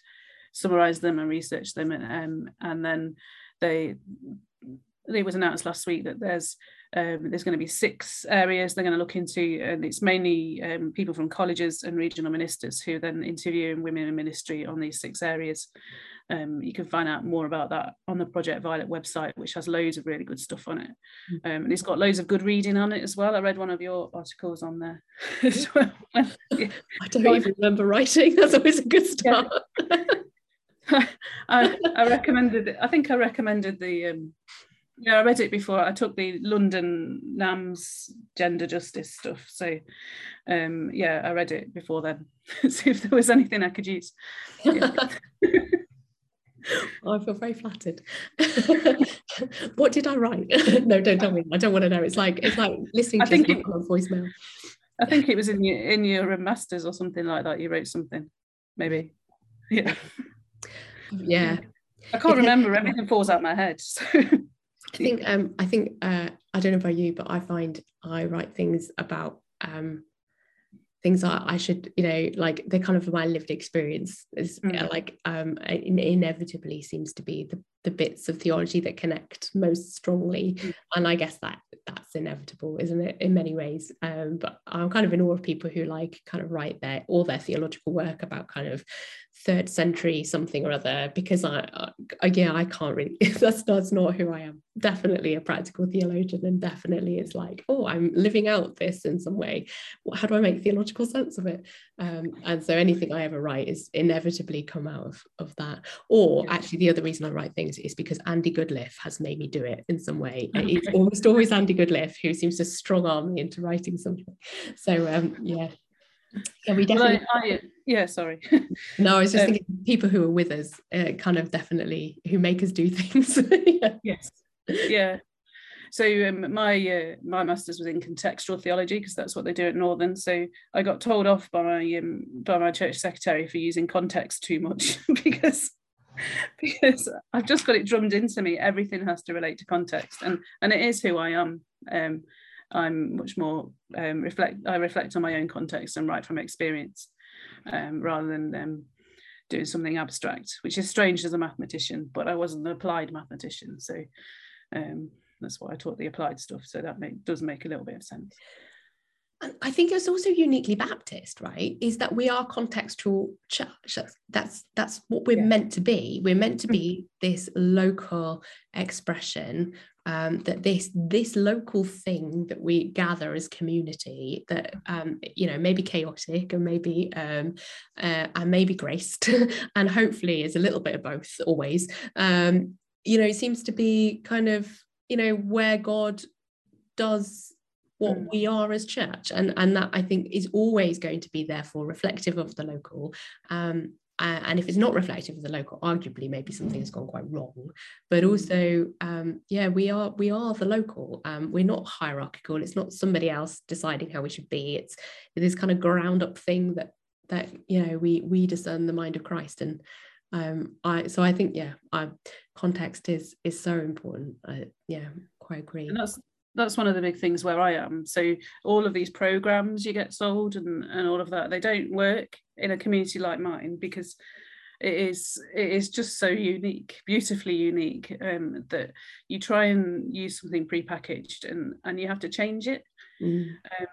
summarized them and researched them, and um, and then they it was announced last week that there's um, there's going to be six areas they're going to look into, and it's mainly um, people from colleges and regional ministers who are then interviewing women in ministry on these six areas. Um, you can find out more about that on the Project Violet website, which has loads of really good stuff on it. Mm. Um, and it's got loads of good reading on it as well. I read one of your articles on there as well. yeah. I don't even remember writing. That's always a good start. Yeah. I, I, recommended. I think I recommended the um, yeah, I read it before. I took the London NAMS gender justice stuff. So um, yeah, I read it before then. See if there was anything I could use. Yeah. I feel very flattered. what did I write? no, don't tell me. I don't want to know. It's like it's like listening to I think it, voicemail. I think it was in your in your masters or something like that. You wrote something, maybe. Yeah. Yeah. I can't remember. Everything falls out my head. So. I think um, I think uh, I don't know about you, but I find I write things about um, things that I should, you know, like they're kind of my lived experience. Is mm. yeah, like um, inevitably seems to be the, the bits of theology that connect most strongly, mm. and I guess that that's inevitable, isn't it? In many ways, um, but I'm kind of in awe of people who like kind of write their all their theological work about kind of third century something or other because I, I yeah I can't really that's that's not who I am. Definitely a practical theologian and definitely it's like oh I'm living out this in some way. How do I make theological sense of it? Um, and so anything I ever write is inevitably come out of, of that. Or yeah. actually the other reason I write things is because Andy Goodliff has made me do it in some way. Okay. it's almost always Andy Goodliff who seems to strong arm me into writing something. So um, yeah yeah, we definitely. I, I, yeah, sorry. no, I was just um, thinking people who are with us, uh, kind of definitely who make us do things. yeah. Yes. Yeah. So um, my uh, my master's was in contextual theology because that's what they do at Northern. So I got told off by my um, by my church secretary for using context too much because because I've just got it drummed into me. Everything has to relate to context, and and it is who I am. Um, I'm much more um, reflect. I reflect on my own context and write from experience, um, rather than um, doing something abstract, which is strange as a mathematician. But I wasn't an applied mathematician, so um, that's why I taught the applied stuff. So that make, does make a little bit of sense. And I think it's also uniquely Baptist, right? Is that we are contextual church. That's that's, that's what we're yeah. meant to be. We're meant to be this local expression um, that this this local thing that we gather as community that um, you know maybe chaotic and maybe um, uh, and maybe graced and hopefully is a little bit of both always um, you know seems to be kind of you know where God does what mm. we are as church and and that I think is always going to be therefore reflective of the local um, uh, and if it's not reflective of the local arguably maybe something has gone quite wrong. But mm. also um, yeah we are we are the local. Um, we're not hierarchical. It's not somebody else deciding how we should be. It's this kind of ground up thing that that you know we we discern the mind of christ. And um i so i think yeah I, context is is so important. I, yeah quite agree. And that's that's one of the big things where I am. So all of these programs you get sold and, and all of that, they don't work in a community like mine because it is it is just so unique, beautifully unique, um, that you try and use something prepackaged and and you have to change it. Mm. Um,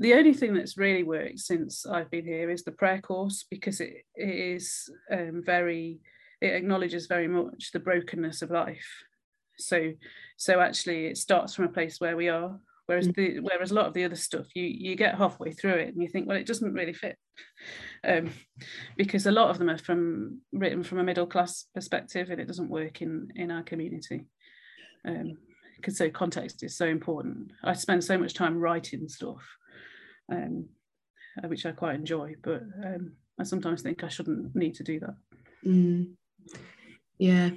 the only thing that's really worked since I've been here is the prayer course because it, it is um, very it acknowledges very much the brokenness of life so so actually it starts from a place where we are whereas mm. the whereas a lot of the other stuff you you get halfway through it and you think well it doesn't really fit. Um, because a lot of them are from written from a middle class perspective and it doesn't work in in our community. Um, because so context is so important. I spend so much time writing stuff um, uh, which i quite enjoy but um, i sometimes think i shouldn't need to do that. Mm. yeah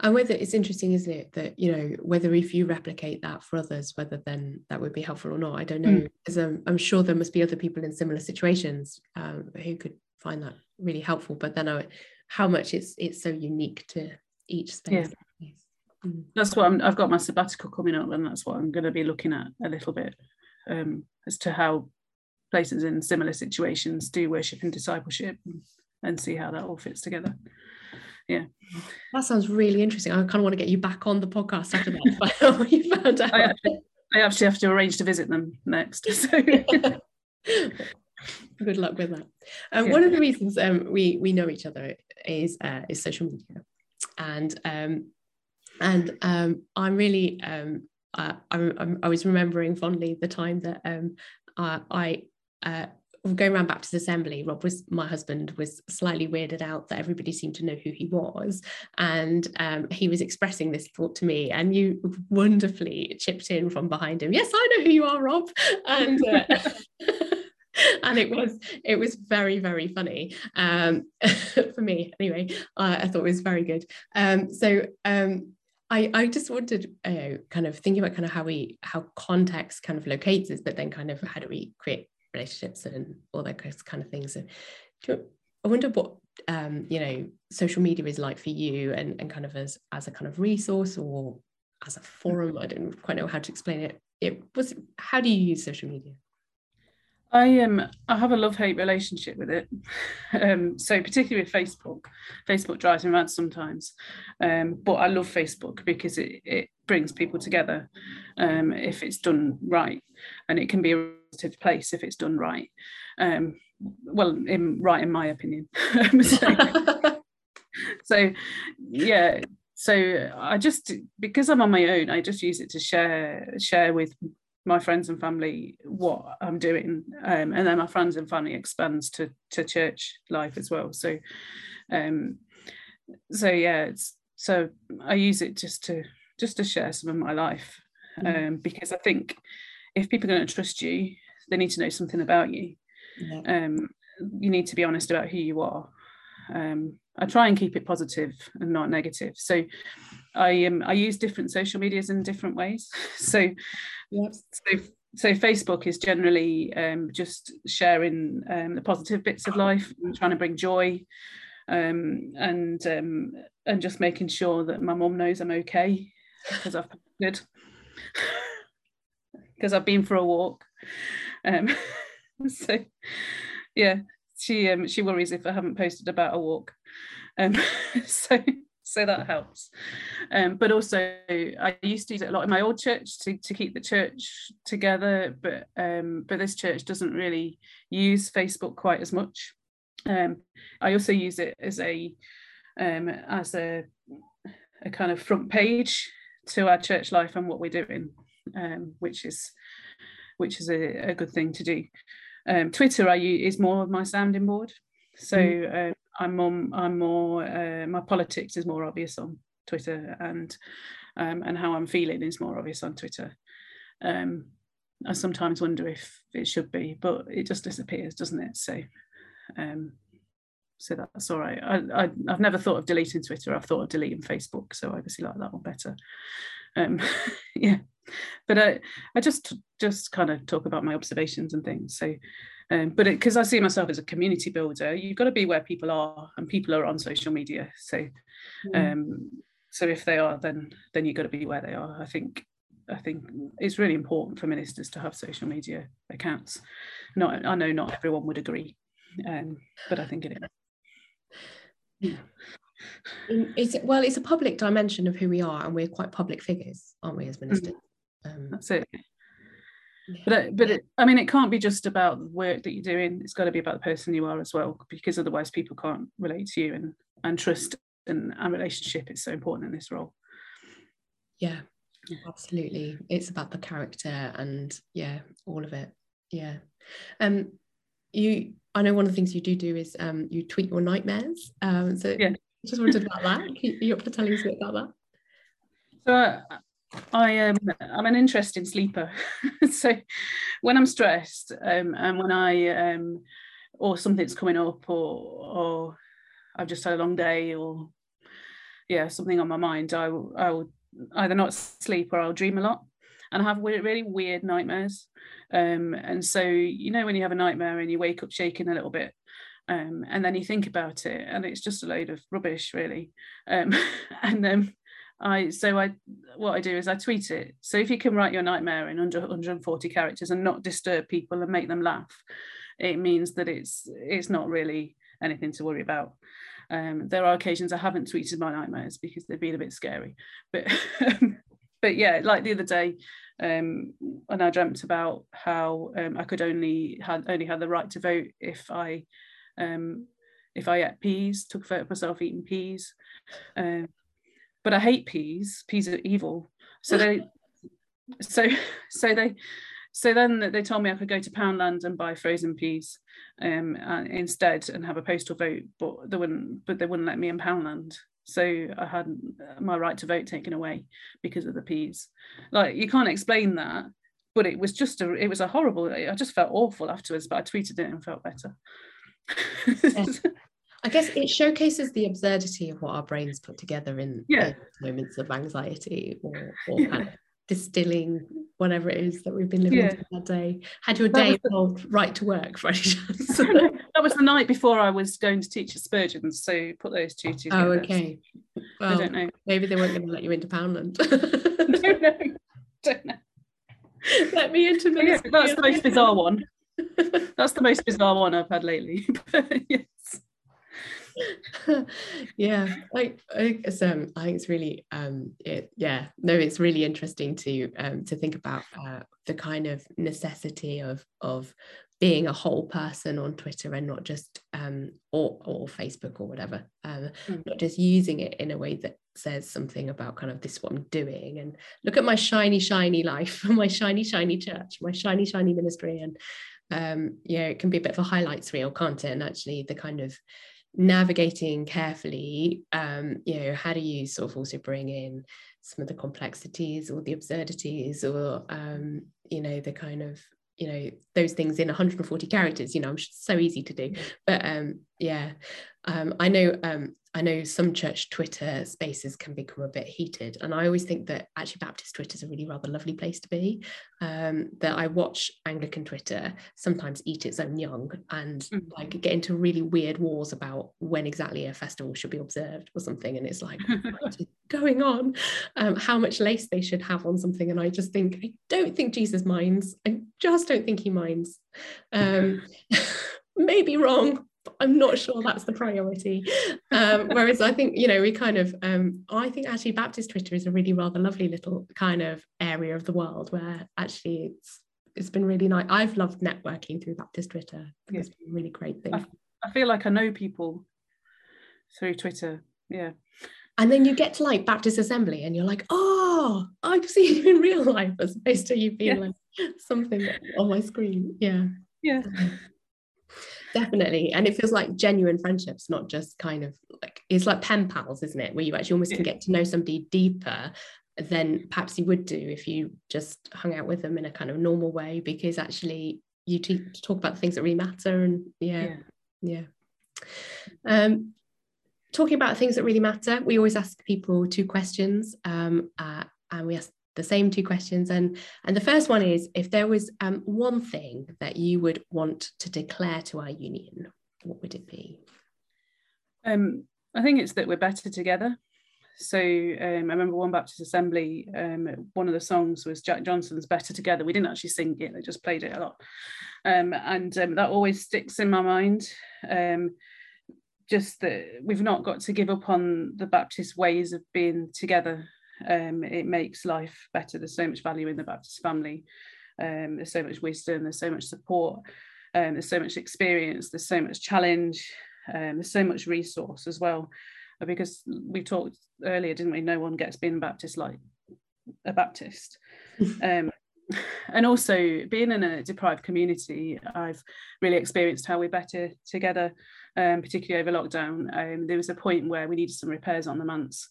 and whether it's interesting isn't it that you know whether if you replicate that for others whether then that would be helpful or not i don't know mm. because um, i'm sure there must be other people in similar situations um, who could find that really helpful but then I, how much it's it's so unique to each space yeah. mm. that's what i have got my sabbatical coming up and that's what i'm going to be looking at a little bit um, as to how places in similar situations do worship and discipleship and see how that all fits together yeah. That sounds really interesting. I kind of want to get you back on the podcast after that you found out. I actually, I actually have to arrange to visit them next so. good luck with that. Um, yeah. one of the reasons um, we we know each other is uh, is social media. And um, and um, I'm really um, I, I, I was remembering fondly the time that um, I, I uh, going around Baptist Assembly, Rob was my husband was slightly weirded out that everybody seemed to know who he was, and um, he was expressing this thought to me, and you wonderfully chipped in from behind him. Yes, I know who you are, Rob, and. Uh, and it was it was very very funny um, for me anyway uh, I thought it was very good um, so um, I, I just wanted uh, kind of thinking about kind of how we how context kind of locates us but then kind of how do we create relationships and all that kind of things. You, I wonder what um, you know social media is like for you and, and kind of as as a kind of resource or as a forum. I don't quite know how to explain it. It was how do you use social media? I um I have a love hate relationship with it. Um, so particularly with Facebook, Facebook drives me mad sometimes. Um, but I love Facebook because it it brings people together um, if it's done right, and it can be a positive place if it's done right. Um, well, in right in my opinion. so, so yeah, so I just because I'm on my own, I just use it to share share with my friends and family what I'm doing, um, and then my friends and family expands to to church life as well. So, um, so yeah, it's so I use it just to just to share some of my life, mm. um, because I think if people are going to trust you, they need to know something about you. Yeah. Um, you need to be honest about who you are. Um, I try and keep it positive and not negative. So I um I use different social medias in different ways. So yep. so so Facebook is generally um, just sharing um, the positive bits of life, and trying to bring joy, um, and um, and just making sure that my mum knows I'm okay because I've good because I've been for a walk. Um, so yeah, she um, she worries if I haven't posted about a walk. Um, so so that helps. Um, but also, I used to use it a lot in my old church to, to keep the church together, but um, but this church doesn't really use Facebook quite as much. Um, I also use it as a um, as a a kind of front page to our church life and what we're doing, um, which is which is a, a good thing to do. Um, Twitter I use is more of my sounding board. So mm. um, I'm more, I'm more uh, my politics is more obvious on Twitter, and um, and how I'm feeling is more obvious on Twitter. Um, I sometimes wonder if it should be, but it just disappears, doesn't it? So, um, so that's all right. I, I have never thought of deleting Twitter. I've thought of deleting Facebook, so I obviously like that one better. Um, yeah, but I I just just kind of talk about my observations and things. So um, but because I see myself as a community builder, you've got to be where people are, and people are on social media. So, mm. um, so if they are, then then you've got to be where they are. I think I think it's really important for ministers to have social media accounts. Not I know not everyone would agree, um, but I think it is. It's, well, it's a public dimension of who we are, and we're quite public figures, aren't we, as ministers? Mm. Um, That's it but it, but it, I mean, it can't be just about the work that you're doing. It's got to be about the person you are as well, because otherwise people can't relate to you and and trust and, and relationship is so important in this role. Yeah, absolutely. It's about the character and yeah, all of it. Yeah. Um, you. I know one of the things you do do is um, you tweet your nightmares. Um, so yeah. just wondered about that. Are you up for telling us a bit about that? So uh, I am um, I'm an interesting sleeper. so when I'm stressed um, and when I um, or something's coming up or or I've just had a long day or yeah something on my mind, I will I will either not sleep or I'll dream a lot and I have really weird nightmares. Um, and so you know when you have a nightmare and you wake up shaking a little bit. Um, and then you think about it and it's just a load of rubbish really um, and then I so I what I do is I tweet it. So if you can write your nightmare in under 140 characters and not disturb people and make them laugh, it means that it's it's not really anything to worry about. Um, there are occasions I haven't tweeted my nightmares because they've been a bit scary, but but yeah, like the other day, um, and I dreamt about how um, I could only had only had the right to vote if I um, if I ate peas, took a photo of myself eating peas. Um, but I hate peas. Peas are evil. So they, so so they, so then they told me I could go to Poundland and buy frozen peas um, uh, instead and have a postal vote, but they wouldn't. But they wouldn't let me in Poundland. So I had my right to vote taken away because of the peas. Like you can't explain that, but it was just a it was a horrible. I just felt awful afterwards, but I tweeted it and felt better. I guess it showcases the absurdity of what our brains put together in, yeah. moments of anxiety or, or yeah. kind of distilling whatever it is that we've been living yeah. that day. Had your day involved right to work for any chance? that was the night before I was going to teach at Spurgeon's, so put those two oh, together. Oh, okay. Well, I don't know. Maybe they weren't going to let you into Poundland. don't know. Don't know. Let me into yeah, That's the most bizarre one. That's the most bizarre one I've had lately. yes. yeah like it's um i think it's really um it yeah no it's really interesting to um to think about uh, the kind of necessity of of being a whole person on Twitter and not just um, or or Facebook or whatever, um, mm. not just using it in a way that says something about kind of this what I'm doing and look at my shiny shiny life, my shiny shiny church, my shiny shiny ministry, and um, yeah, it can be a bit of a highlights reel, can't it? And actually, the kind of navigating carefully, um, you know, how do you sort of also bring in some of the complexities or the absurdities or um, you know the kind of you know those things in 140 characters you know I'm so easy to do. But um yeah um i know um I know some church Twitter spaces can become a bit heated, and I always think that actually Baptist Twitter is a really rather lovely place to be. Um, that I watch Anglican Twitter sometimes eat its own young and mm-hmm. like get into really weird wars about when exactly a festival should be observed or something, and it's like what is going on? Um, how much lace they should have on something, and I just think I don't think Jesus minds. I just don't think he minds. Um, maybe wrong I'm not sure that's the priority. Um, whereas I think, you know, we kind of, um, I think actually Baptist Twitter is a really rather lovely little kind of area of the world where actually it's it's been really nice. I've loved networking through Baptist Twitter. It's been a really great thing. I, I feel like I know people through Twitter. Yeah. And then you get to like Baptist Assembly and you're like, oh, I've seen you in real life as opposed to you being yeah. like something on my screen. Yeah. Yeah definitely. And it feels like genuine friendships not just kind of like it's like pen pals isn't it? Where you actually almost can get to know somebody deeper than perhaps you would do if you just hung out with them in a kind of normal way because actually you t- talk about the things that really matter and yeah yeah, yeah. Um, talking about things that really matter we always ask people two questions um, uh, and we ask the same two questions. And, and the first one is if there was um, one thing that you would want to declare to our union, what would it be? Um, I think it's that we're better together. So um, I remember one Baptist Assembly, um, one of the songs was Jack Johnson's Better Together. We didn't actually sing it, they just played it a lot. Um, and um, that always sticks in my mind. Um, just that we've not got to give up on the Baptist ways of being together um, it makes life better. There's so much value in the Baptist family. Um, there's so much wisdom, there's so much support, um, there's so much experience, there's so much challenge, um, there's so much resource as well. Uh, because we talked earlier, didn't we? No one gets being Baptist like a Baptist. um, and also being in a deprived community, I've really experienced how we're better together, um, particularly over lockdown. Um, there was a point where we needed some repairs on the manse,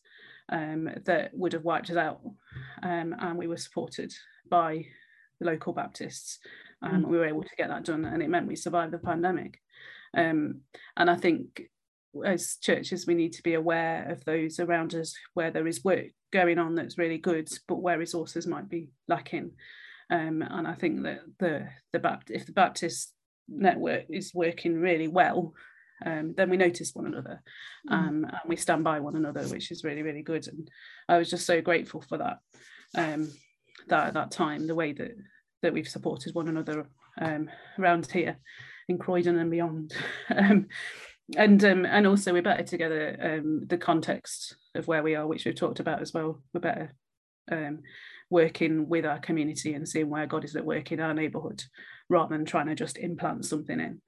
um, that would have wiped us out. Um, and we were supported by the local Baptists. Um, mm. We were able to get that done, and it meant we survived the pandemic. Um, and I think as churches, we need to be aware of those around us where there is work going on that's really good, but where resources might be lacking. Um, and I think that the the Bapt- if the Baptist network is working really well, um, then we notice one another mm. um, and we stand by one another, which is really, really good. And I was just so grateful for that, um, that that time, the way that that we've supported one another um, around here in Croydon and beyond. Um, and um, and also we're better together. the context of where we are, which we've talked about as well, we're better working with our community and seeing where God is at work in our neighbourhood, rather than trying to just implant something in.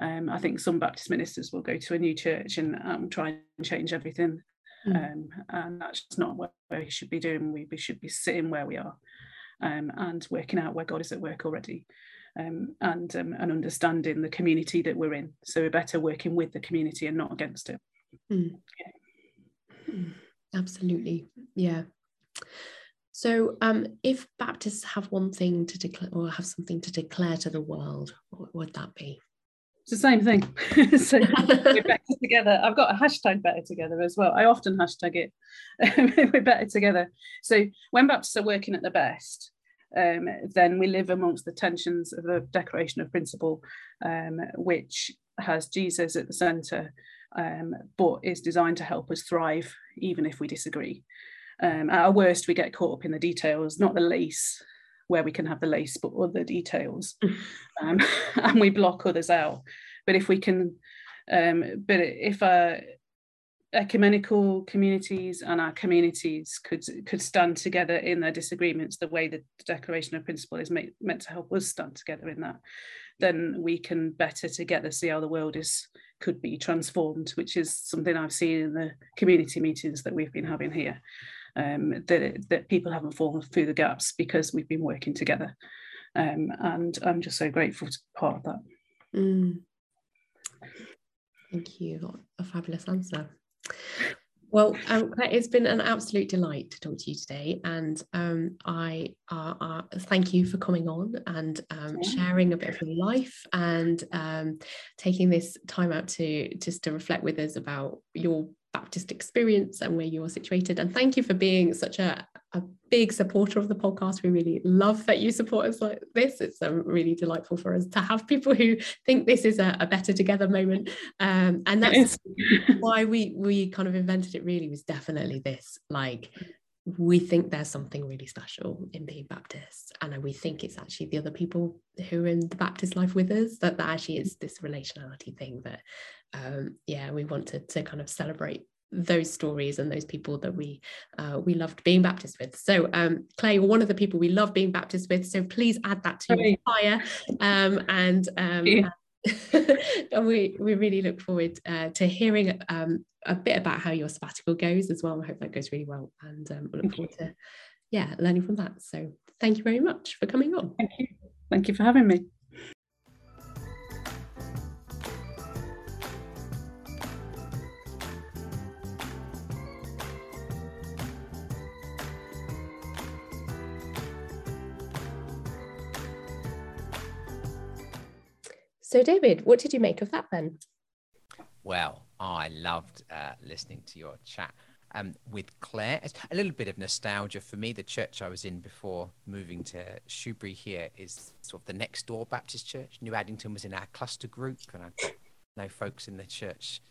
Um, I think some Baptist ministers will go to a new church and um, try and change everything. Mm. Um, and that's not what we should be doing. We, we should be sitting where we are um, and working out where God is at work already um, and, um, and understanding the community that we're in. So we're better working with the community and not against it. Mm. Yeah. Mm. Absolutely. Yeah. So, um, if Baptists have one thing to declare or have something to declare to the world, what would that be? It's the same thing. so we're better together. I've got a hashtag better together as well. I often hashtag it. we're better together. So when Baptists are working at the best, um, then we live amongst the tensions of the Declaration of Principle, um, which has Jesus at the centre, um, but is designed to help us thrive even if we disagree. Um, at our worst, we get caught up in the details, not the lace where we can have the lace, but other details, mm. um, and we block others out. But if we can, um, but if uh, ecumenical communities and our communities could could stand together in their disagreements the way that the declaration of principle is made, meant to help us stand together in that then we can better together see how the world is could be transformed which is something i've seen in the community meetings that we've been having here um, that, that people haven't fallen through the gaps because we've been working together. Um, and i'm just so grateful to be part of that. Mm. thank you. A fabulous answer. Well, um, it's been an absolute delight to talk to you today, and um, I uh, uh, thank you for coming on and um, sharing a bit of your life and um, taking this time out to just to reflect with us about your Baptist experience and where you're situated. And thank you for being such a, a big supporter of the podcast. We really love that you support us like this. It's um, really delightful for us to have people who think this is a, a better together moment. Um, and that's why we we kind of invented it really was definitely this like we think there's something really special in being Baptist, and we think it's actually the other people who are in the Baptist life with us that, that actually is this relationality thing that um, yeah we want to, to kind of celebrate those stories and those people that we uh, we loved being Baptist with. So um, Claire, you're one of the people we love being Baptist with. So please add that to your fire. Um, and um, and we we really look forward uh, to hearing um, a bit about how your sabbatical goes as well. I hope that goes really well, and um, look forward to yeah learning from that. So thank you very much for coming on. Thank you. Thank you for having me. So, David, what did you make of that then? Well, I loved uh, listening to your chat um, with Claire. It's a little bit of nostalgia for me. The church I was in before moving to Shoebury here is sort of the next door Baptist church. New Addington was in our cluster group, and I know folks in the church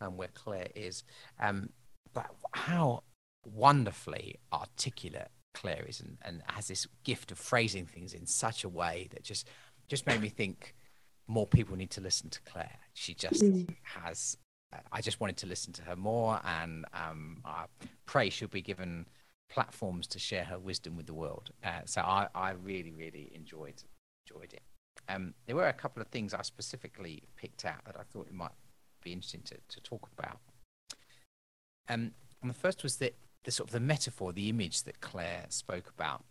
um, where Claire is. Um, but how wonderfully articulate Claire is, and, and has this gift of phrasing things in such a way that just just made me think more people need to listen to Claire. She just mm. has. I just wanted to listen to her more, and um, I pray she'll be given platforms to share her wisdom with the world. Uh, so I, I really, really enjoyed enjoyed it. Um, there were a couple of things I specifically picked out that I thought it might be interesting to, to talk about. Um, and the first was that the sort of the metaphor, the image that Claire spoke about.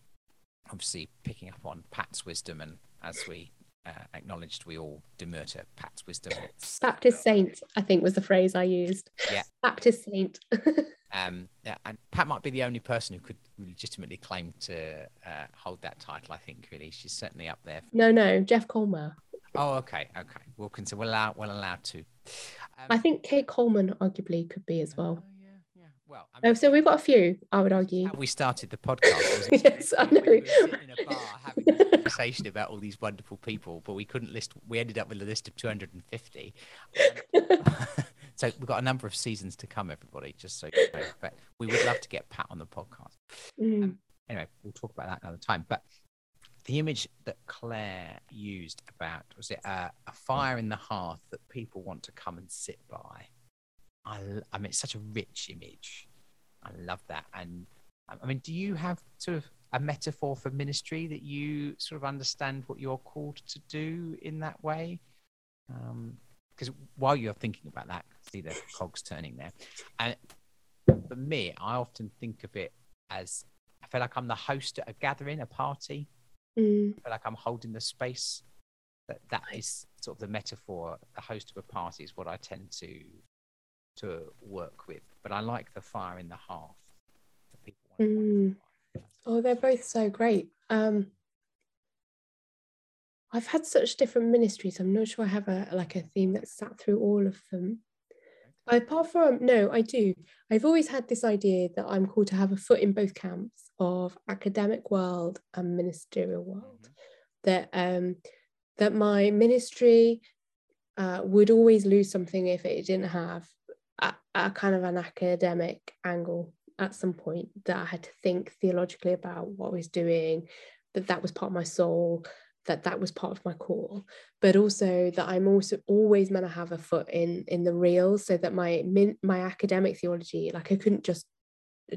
Obviously, picking up on Pat's wisdom, and as we uh, acknowledged we all demur to Pat's wisdom. Baptist saint, I think was the phrase I used. Yeah. Baptist saint. um, yeah, and Pat might be the only person who could legitimately claim to uh, hold that title. I think really, she's certainly up there. No, no, Geoff Colmer. Oh, okay, okay. Wilkinson, we're allowed, we're allowed to. Um, I think Kate Coleman arguably could be as well. Well, I mean, oh, so we've got a few, I would argue. we started the podcast. yes, I know. We were sitting in a bar having a conversation about all these wonderful people, but we couldn't list. We ended up with a list of 250. so we've got a number of seasons to come, everybody. Just so you know. But we would love to get Pat on the podcast. Mm. Um, anyway, we'll talk about that another time. But the image that Claire used about was it uh, a fire in the hearth that people want to come and sit by I, I mean, it's such a rich image. I love that. And I mean, do you have sort of a metaphor for ministry that you sort of understand what you're called to do in that way? Because um, while you're thinking about that, see the cogs turning there. And for me, I often think of it as I feel like I'm the host at a gathering, a party. Mm. I feel like I'm holding the space. That that is sort of the metaphor. The host of a party is what I tend to to work with. But I like the fire in the hearth. Mm. Oh, they're both so great. Um, I've had such different ministries. I'm not sure I have a like a theme that sat through all of them. Apart from no, I do. I've always had this idea that I'm called to have a foot in both camps of academic world and ministerial world. Mm-hmm. That um, that my ministry uh, would always lose something if it didn't have a, a kind of an academic angle at some point that I had to think theologically about what I was doing, that that was part of my soul, that that was part of my core. But also that i'm also always meant to have a foot in in the real so that my my academic theology like i couldn't just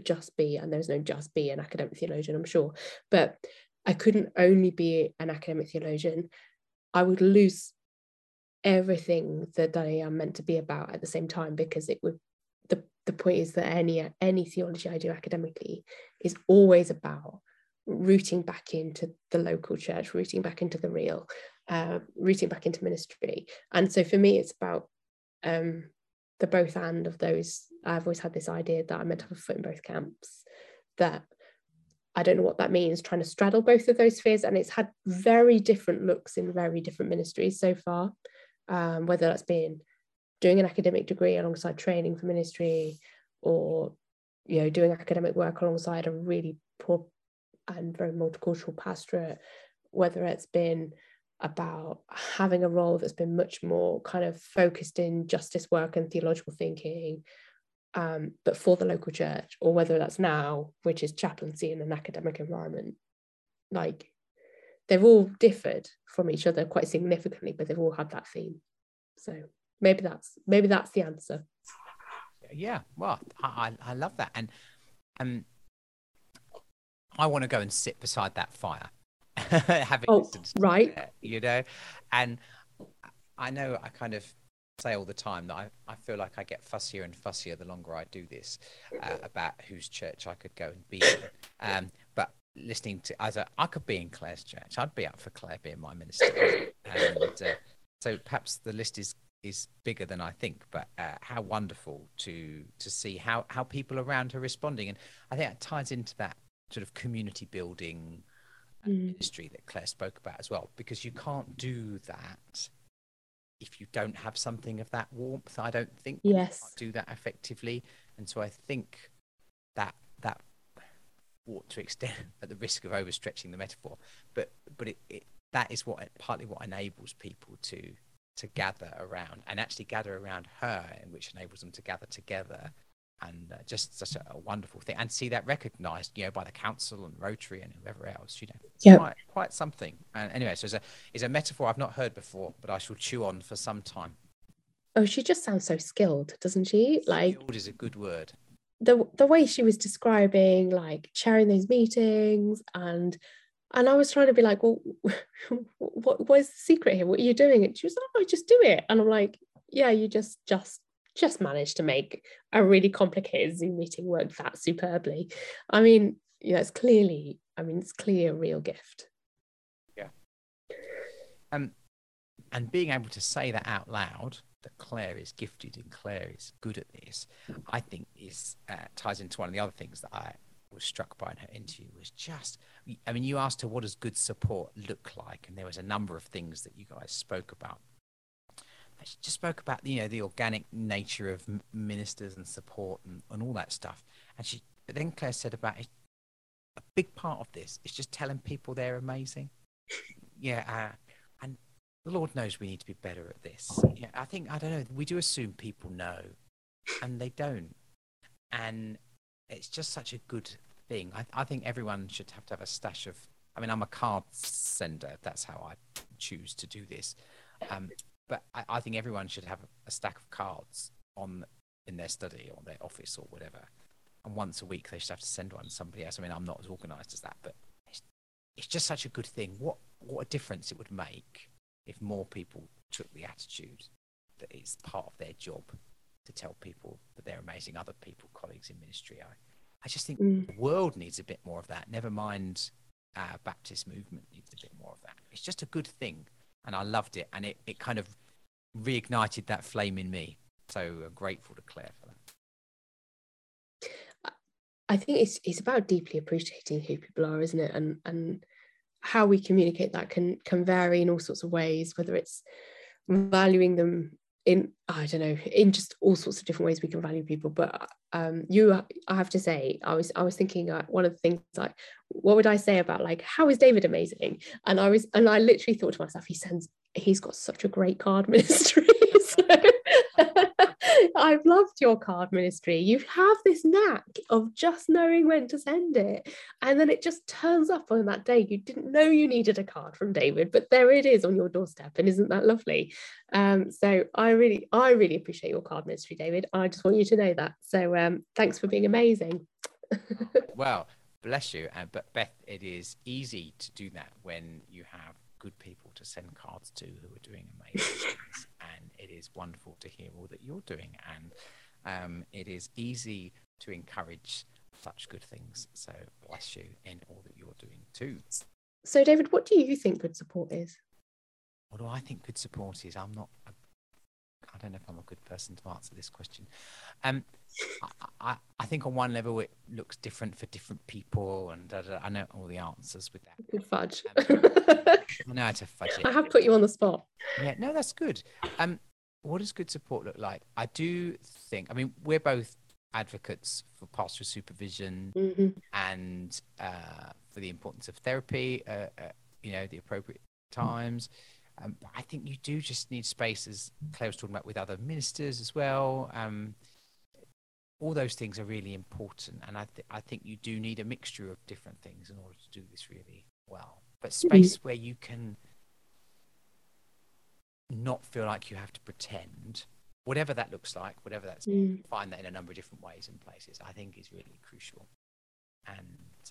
just be and there's no just be an academic theologian i'm sure but i couldn't only be an academic theologian. I would lose everything that i am meant to be about at the same time because it would the the point is that any any theology i do academically is always about rooting back into the local church, rooting back into the real, uh, rooting back into ministry. And so for me, it's about um, the both and of those. I've always had this idea that I'm meant to have a foot in both camps, that I don't know what that means, trying to straddle both of those spheres. And it's had very different looks in very different ministries so far, um, whether that's been doing an academic degree alongside training for ministry or you know doing academic work alongside a really poor and very multicultural pastorate, whether it's been about having a role that's been much more kind of focused in justice work and theological thinking, um, but for the local church, or whether that's now, which is chaplaincy in an academic environment. Like they've all differed from each other quite significantly, but they've all had that theme. So maybe that's maybe that's the answer. Yeah, well, I I love that, and um, I want to go and sit beside that fire, having oh, right, there, you know, and I know I kind of say all the time that I, I feel like I get fussier and fussier the longer I do this uh, about whose church I could go and be in. Um, but listening to as a, I could be in Claire's church. I'd be up for Claire being my minister. And uh, so perhaps the list is is bigger than I think. But uh, how wonderful to to see how how people around her responding, and I think that ties into that sort of community building mm. ministry that Claire spoke about as well, because you can't do that if you don't have something of that warmth. I don't think yes do that effectively, and so I think that that ought to extend at the risk of overstretching the metaphor, but but it, it that is what partly what enables people to to gather around and actually gather around her, and which enables them to gather together and uh, just such a, a, wonderful thing and see that recognized you know by the council and rotary and whoever else you know. Yeah. Quite, quite something. And anyway so it's a, it's a metaphor i've not heard before but i shall chew on for some time. Oh she just sounds so skilled doesn't she? Like skilled is a good word the the way she was describing like chairing those meetings and and I was trying to be like, well, what what is the secret here? What are you doing? And she was like, oh, I just do it. And I'm like, yeah, you just just just managed to make a really complicated Zoom meeting work that superbly. I mean, yeah, it's clearly, I mean, it's clearly a real gift. Yeah. Um, and being able to say that out loud, that Claire is gifted and Claire is good at this, I think is uh, ties into one of the other things that I was struck by in her interview was just, I mean, you asked her what does good support look like, and there was a number of things that you guys spoke about she just spoke about you know the organic nature of ministers and support and, and all that stuff. And she, but then Claire said about it, a big part of this is just telling people they're amazing. yeah, uh, the Lord knows we need to be better at this. Yeah, I think I don't know. We do assume people know, and they don't. And it's just such a good thing. I, I think everyone should have to have a stash of. I mean, I'm a card sender. That's how I choose to do this. Um, but I, I think everyone should have a stack of cards on in their study or their office or whatever. And once a week, they should have to send one to somebody else. I mean, I'm not as organised as that, but it's, it's just such a good thing. What what a difference it would make if more people took the attitude that it's part of their job to tell people that they're amazing. Other people, colleagues in ministry, I, I just think mm. the world needs a bit more of that. Never mind, our Baptist movement needs a bit more of that. It's just a good thing and I loved it, and it, it kind of reignited that flame in me. So I'm uh, grateful to Claire for that. I think it's it's about deeply appreciating who people are, isn't it? And and how we communicate that can can vary in all sorts of ways, whether it's valuing them in I don't know in just all sorts of different ways we can value people. But um, you, I have to say, I was I was thinking uh, one of the things like, what would I say about like how is David amazing? And I was and I literally thought to myself, he sends he's got such a great card ministry. so, I've loved your card ministry. You have this knack of just knowing when to send it. And then it just turns up on that day. You didn't know you needed a card from David, but there it is on your doorstep. And isn't that lovely? Um, so I really, I really appreciate your card ministry, David. I just want you to know that. So um, thanks for being amazing. well, bless you. And but Beth, it is easy to do that when you have good people to send cards to who are doing amazing things. It is wonderful to hear all that you're doing. And um, it is easy to encourage such good things. So bless you in all that you're doing too. So, David, what do you think good support is? What do I think good support is? I'm not a I don't know if I'm a good person to answer this question. Um, I, I, I, think on one level it looks different for different people, and I know all the answers with that. Good fudge. Um, I know how to fudge it. I have put you on the spot. Yeah, no, that's good. Um, what does good support look like? I do think. I mean, we're both advocates for pastoral supervision mm-hmm. and uh, for the importance of therapy. Uh, uh, you know, the appropriate times. Um, but I think you do just need space, as Claire was talking about, with other ministers as well. Um, all those things are really important, and I, th- I think you do need a mixture of different things in order to do this really well. But mm-hmm. space mm-hmm. where you can not feel like you have to pretend, whatever that looks like, whatever that's, mm. find that in a number of different ways and places. I think is really crucial, and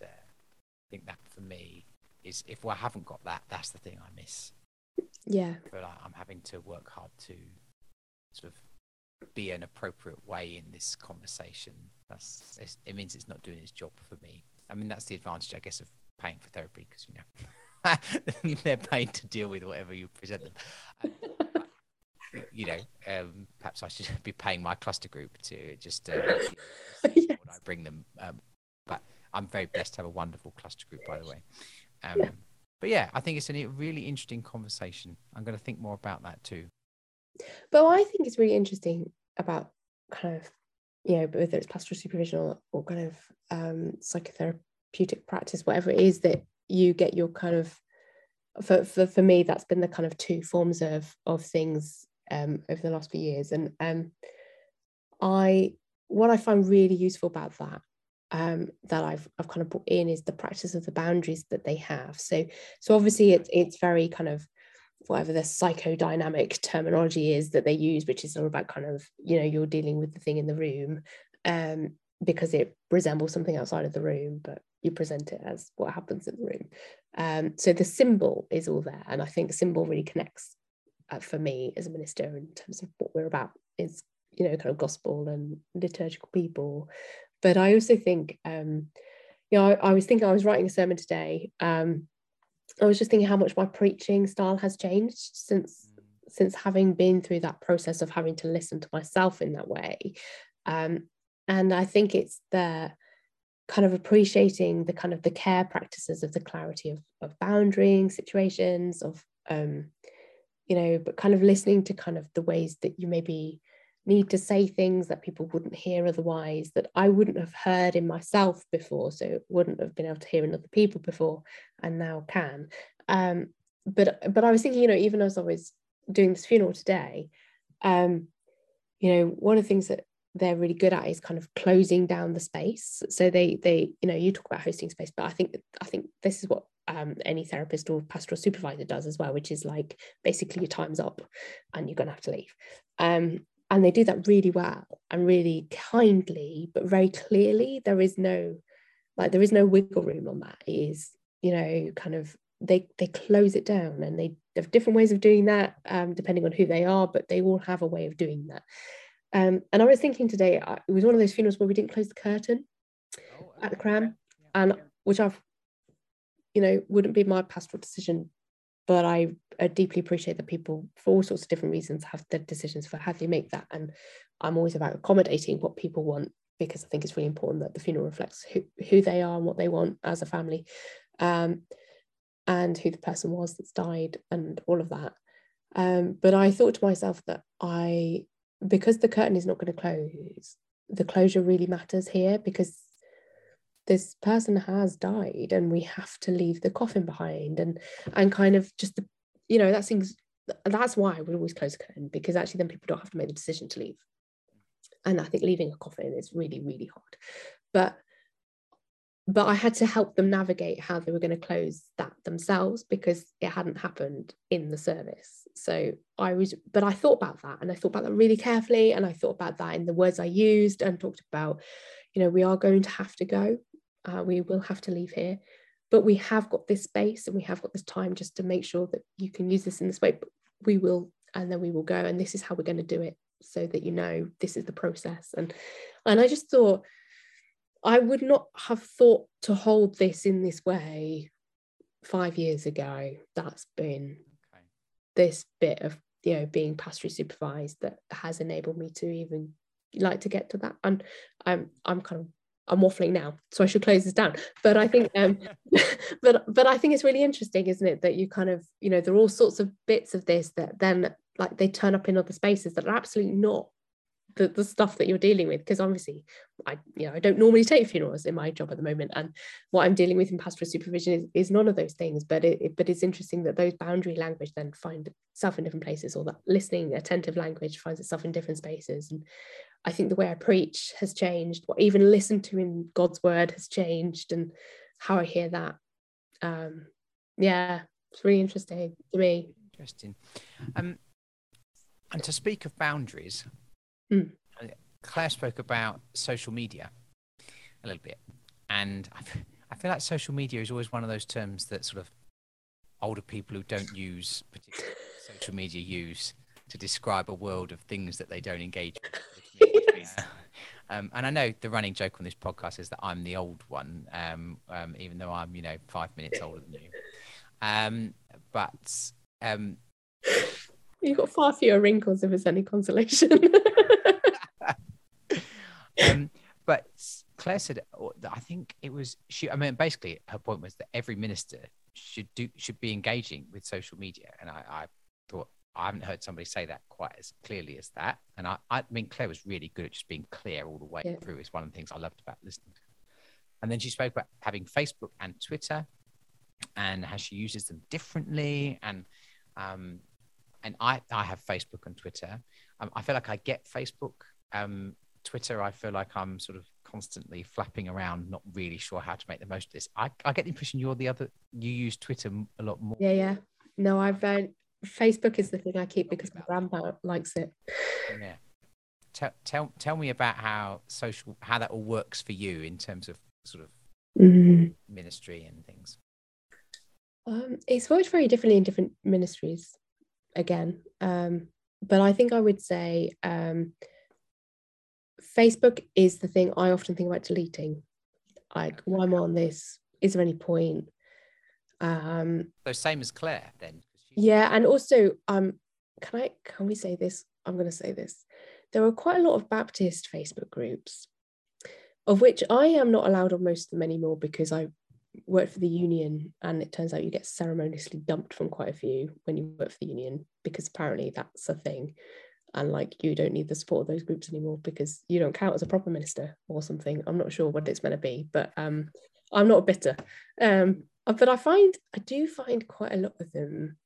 uh, I think that for me is if I haven't got that, that's the thing I miss yeah feel like I'm having to work hard to sort of be an appropriate way in this conversation. That's it means it's not doing its job for me. I mean that's the advantage, I guess, of paying for therapy because you know they're paid to deal with whatever you present them. you know, um, perhaps I should be paying my cluster group to just uh, yes. I bring them. Um, but I'm very blessed to have a wonderful cluster group, by the way. Um, yeah but yeah, I think it's a really interesting conversation. I'm going to think more about that too. But I think it's really interesting about kind of, you know, whether it's pastoral supervision or, or kind of um, psychotherapeutic practice, whatever it is that you get your kind of, for, for, for me, that's been the kind of two forms of, of things um, over the last few years. And um, I, what I find really useful about that um, that I've I've kind of put in is the practice of the boundaries that they have. So so obviously it's it's very kind of whatever the psychodynamic terminology is that they use, which is all about kind of you know you're dealing with the thing in the room um, because it resembles something outside of the room, but you present it as what happens in the room. Um, so the symbol is all there, and I think symbol really connects uh, for me as a minister in terms of what we're about is you know kind of gospel and liturgical people but I also think, um, you know, I, I, was thinking I was writing a sermon today. Um, I was just thinking how much my preaching style has changed since since having been through that process of having to listen to myself in that way. Um, and I think it's the kind of appreciating the kind of the care practices of the clarity of, of boundarying situations of um, you know, but kind of listening to kind of the ways that you maybe need to say things that people wouldn't hear otherwise that I wouldn't have heard in myself before so wouldn't have been able to hear in other people before and now can. Um, but but I was thinking you know even as I was doing this funeral today um, you know one of the things that they're really good at is kind of closing down the space. So they they you know you talk about hosting space but I think I think this is what um, any therapist or pastoral supervisor does as well, which is like basically your time's up and you're to have to leave. Um, and they do that really well and really kindly but very clearly there is no like there is no wiggle room on that. It is you know kind of they they close it down and they have different ways of doing that um, depending on who they are but they all have a way of doing that um, and i was thinking today I, it was one of those funerals where we didn't close the curtain oh, at the crem yeah, and yeah. which i've you know wouldn't be my pastoral decision but I, I, deeply appreciate that people for all sorts of different reasons have their decisions for how they make that and i'm always about accommodating what people want because i think it's really important that the funeral reflects who, who they are and what they want as a family um, and who the person was that's died and all of that um, but i thought to myself that i because the curtain is not going to close the closure really matters here because this person has died and we have to leave the coffin behind and and kind of just the you know that things that's why we always close the curtain because actually then people don't have to make the decision to leave and I think leaving a coffin is really, really hard. But but I had to help them navigate how they were going to close that themselves because it hadn't happened in the service. So I was, but I thought about that and I thought about that really carefully. And I thought about that in the words I used and talked about, you know, we are going to have to go. Uh, we will have to leave here, but we have got this space and we have got this time just to make sure that you can use this in this way. But we will, and then we will go. And this is how we're going to do it so that you know this is the process. And and I just thought, I would not have thought to hold this in this way five years ago. That's been okay. this bit of you know being pastory supervised that has enabled me to even like to get to that. And I'm I'm kind of I'm waffling now, so I should close this down. But I think, um, but but I think it's really interesting, isn't it, that you kind of, you know, there are all sorts of bits of this that then like they turn up in other spaces that are absolutely not the, the stuff that you're dealing with because obviously I you know I don't normally take funerals in my job at the moment and what I'm dealing with in pastoral supervision is, is none of those things but it, it, but it's interesting that those boundary language then find itself in different places or that listening attentive language finds itself in different spaces and I think the way I preach has changed what even listen to in God's word has changed and how I hear that. Um yeah it's really interesting to me. Interesting. Um and to speak of boundaries Mm. Claire spoke about social media a little bit, and I feel like social media is always one of those terms that sort of older people who don't use particular social media use to describe a world of things that they don't engage with. yes. um, and I know the running joke on this podcast is that I'm the old one, um, um, even though I'm, you know, five minutes older than you. Um, but um, you've got far fewer wrinkles if it's any consolation. um, but Claire said, oh, I think it was she. I mean, basically, her point was that every minister should do should be engaging with social media, and I, I thought I haven't heard somebody say that quite as clearly as that. And I, I mean, Claire was really good at just being clear all the way yeah. through. It's one of the things I loved about listening to her. And then she spoke about having Facebook and Twitter and how she uses them differently. And um, and I, I have Facebook and Twitter. Um, I feel like I get Facebook um, Twitter, I feel like I'm sort of constantly flapping around, not really sure how to make the most of this. I, I get the impression you're the other, you use Twitter a lot more. Yeah, yeah. No, I've uh, Facebook is the thing I keep because my grandpa likes it. Yeah. Tell, tell tell me about how social how that all works for you in terms of sort of mm-hmm. ministry and things. Um, it's worked very differently in different ministries. Again, um, but I think I would say um, Facebook is the thing I often think about deleting. Like, why am I on this? Is there any point? Um, so same as Claire then. Yeah, and also, um, can I can we say this? I'm going to say this. There are quite a lot of Baptist Facebook groups, of which I am not allowed on most of them anymore because I worked for the union, and it turns out you get ceremoniously dumped from quite a few when you work for the union because apparently that's a thing. And like you don't need the support of those groups anymore because you don't count as a proper minister or something. I'm not sure what it's meant to be but um i'm not bitter. Um but i find i do find quite a lot of them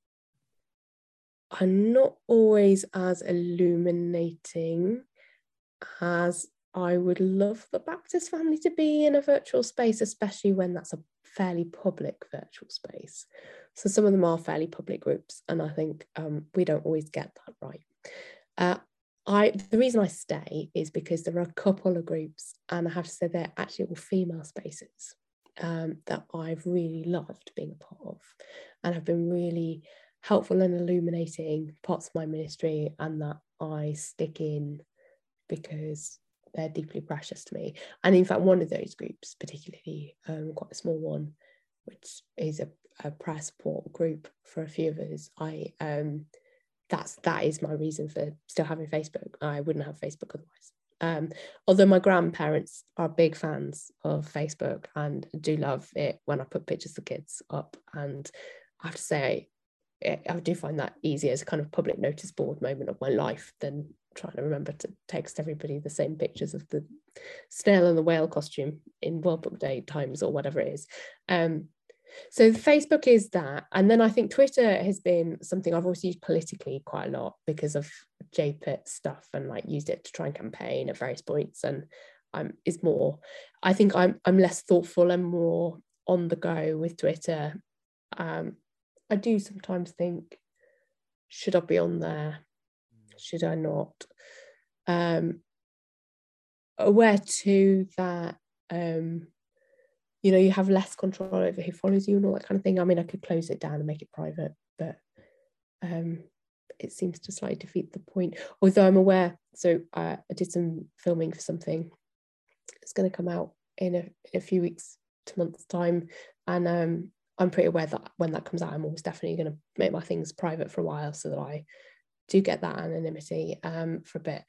are not always as illuminating as i would love the baptist family to be in a virtual space especially when that's a fairly public virtual space. So some of them are fairly public groups and i think um, we don't always get that right. Uh, I the reason I stay is because there are a couple of groups, and I have to say they're actually all female spaces um, that I've really loved being a part of, and have been really helpful in illuminating parts of my ministry, and that I stick in because they're deeply precious to me. And in fact, one of those groups, particularly um, quite a small one, which is a, a prayer support group for a few of us, I um, that's that is my reason for still having Facebook. I wouldn't have Facebook otherwise. Um, although my grandparents are big fans of Facebook and do love it when I put pictures of kids up. And I have to say, I do find that easier as a kind of public notice board moment of my life than trying to remember to text everybody the same pictures of the snail and the whale costume in World Book Day times or whatever it is. Um, so Facebook is that. And then I think Twitter has been something I've also used politically quite a lot because of JPIT stuff and like used it to try and campaign at various points and I'm is more I think I'm I'm less thoughtful and more on the go with Twitter. Um, I do sometimes think, should I be on there? Should I not? Um, aware too that um, you know you have less control over who follows you and all that kind of thing. I mean, I could close it down and make it private, but um, it seems to slightly defeat the point. Although I'm aware, so uh, I did some filming for something. It's going to come out in a, in a few weeks to months time, and um, I'm pretty aware that when that comes out, I'm almost definitely going to make my things private for a while so that I do get that anonymity um, for a bit.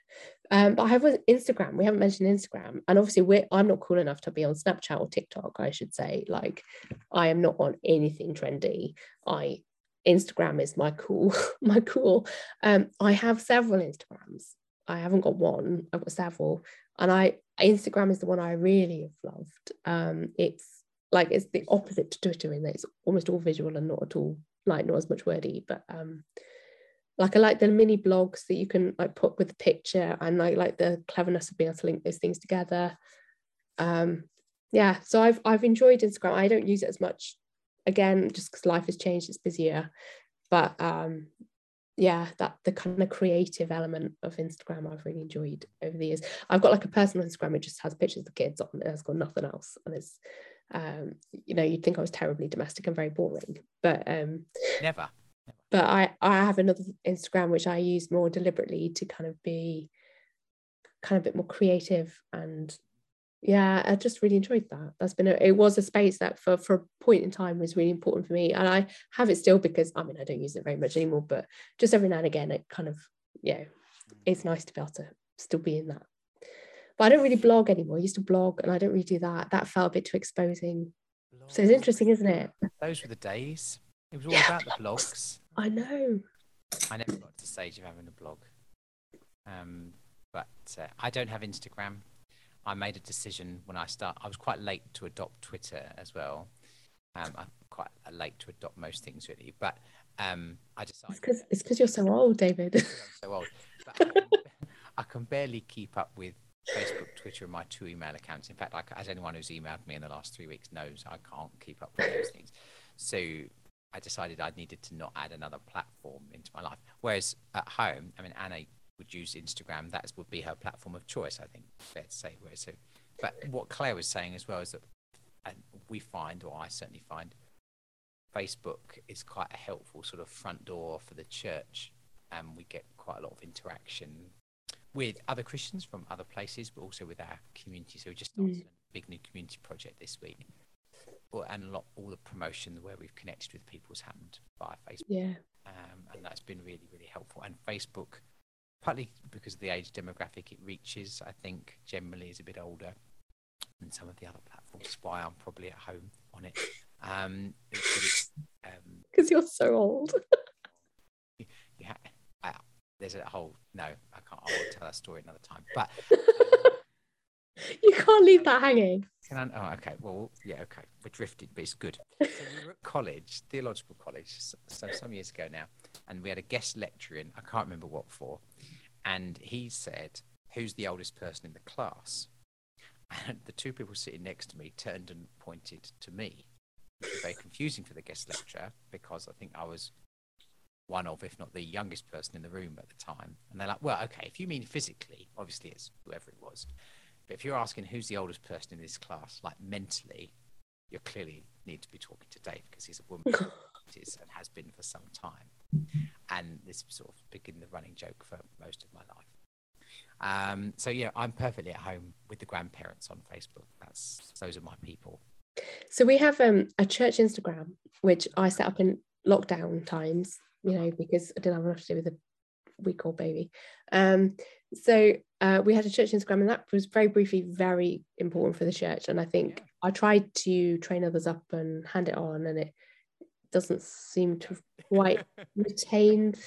Um, but I have Instagram. We haven't mentioned Instagram, and obviously, I'm not cool enough to be on Snapchat or TikTok. I should say, like, I am not on anything trendy. I Instagram is my cool, my cool. Um, I have several Instagrams. I haven't got one. I've got several, and I Instagram is the one I really have loved. Um, it's like it's the opposite to Twitter in that it's almost all visual and not at all like not as much wordy, but um, like I like the mini blogs that you can like put with the picture and like like the cleverness of being able to link those things together. Um, yeah, so I've I've enjoyed Instagram. I don't use it as much again just because life has changed. It's busier, but um, yeah, that the kind of creative element of Instagram I've really enjoyed over the years. I've got like a personal Instagram which just has pictures of kids on it. It's got nothing else, and it's um, you know you'd think I was terribly domestic and very boring, but um, never. But I I have another Instagram which I use more deliberately to kind of be kind of a bit more creative and yeah i just really enjoyed that. That's been a, it was a space that for for a point in time was really important for me and i have it still because i mean i don't use it very much anymore but just every now and again it kind of yeah it's nice to be able to still be in that. But i don't really blog anymore. I used to blog and i don't really do that. That felt a bit too exposing. So it's interesting isn't it? Those were the days. It was all yeah. about the blogs i know i never got to the stage of having a blog um but uh, i don't have instagram I made a decision when I start. I was quite late to adopt Twitter as well. Um, I'm quite late to adopt most things really, but um, I decided. It's because you're so old, David. so old. I can, I can barely keep up with Facebook, Twitter, and my two email accounts. In fact, as anyone who's emailed me in the last three weeks knows, I can't keep up with those things. So I decided I needed to not add another platform into my life. Whereas at home, I mean, Anna would use Instagram, that would be her platform of choice, I think, fair to say. Whereas, so, but what Claire was saying as well is that and we find, or I certainly find, Facebook is quite a helpful sort of front door for the church. And we get quite a lot of interaction with other Christians from other places, but also with our community. So we just started mm. a big new community project this week. And a lot, all the promotion where we've connected with people has happened via Facebook. Yeah. Um, and that's been really, really helpful. And Facebook partly because of the age demographic it reaches, I think generally is a bit older than some of the other platforms. That's why I'm probably at home on it. Um, because um, you're so old. yeah, I, there's a whole no, I can't. I will tell that story another time. But you can't leave that hanging. Can I, oh, okay. Well, yeah, okay. We're drifted, but it's good. So we were at college, theological college, so some years ago now, and we had a guest lecturer in. I can't remember what for, and he said, "Who's the oldest person in the class?" And the two people sitting next to me turned and pointed to me, was very confusing for the guest lecturer because I think I was one of, if not the youngest person in the room at the time. And they're like, "Well, okay, if you mean physically, obviously it's whoever it was." But if you're asking who's the oldest person in this class, like mentally, you clearly need to be talking to Dave because he's a woman is and has been for some time. And this sort of became the running joke for most of my life. Um, so yeah, I'm perfectly at home with the grandparents on Facebook. That's those are my people. So we have um, a church Instagram which I set up in lockdown times, you know, because I didn't have enough to do with a week old baby. Um, so uh, we had a church Instagram, and that was very briefly very important for the church. And I think yeah. I tried to train others up and hand it on, and it doesn't seem to quite retained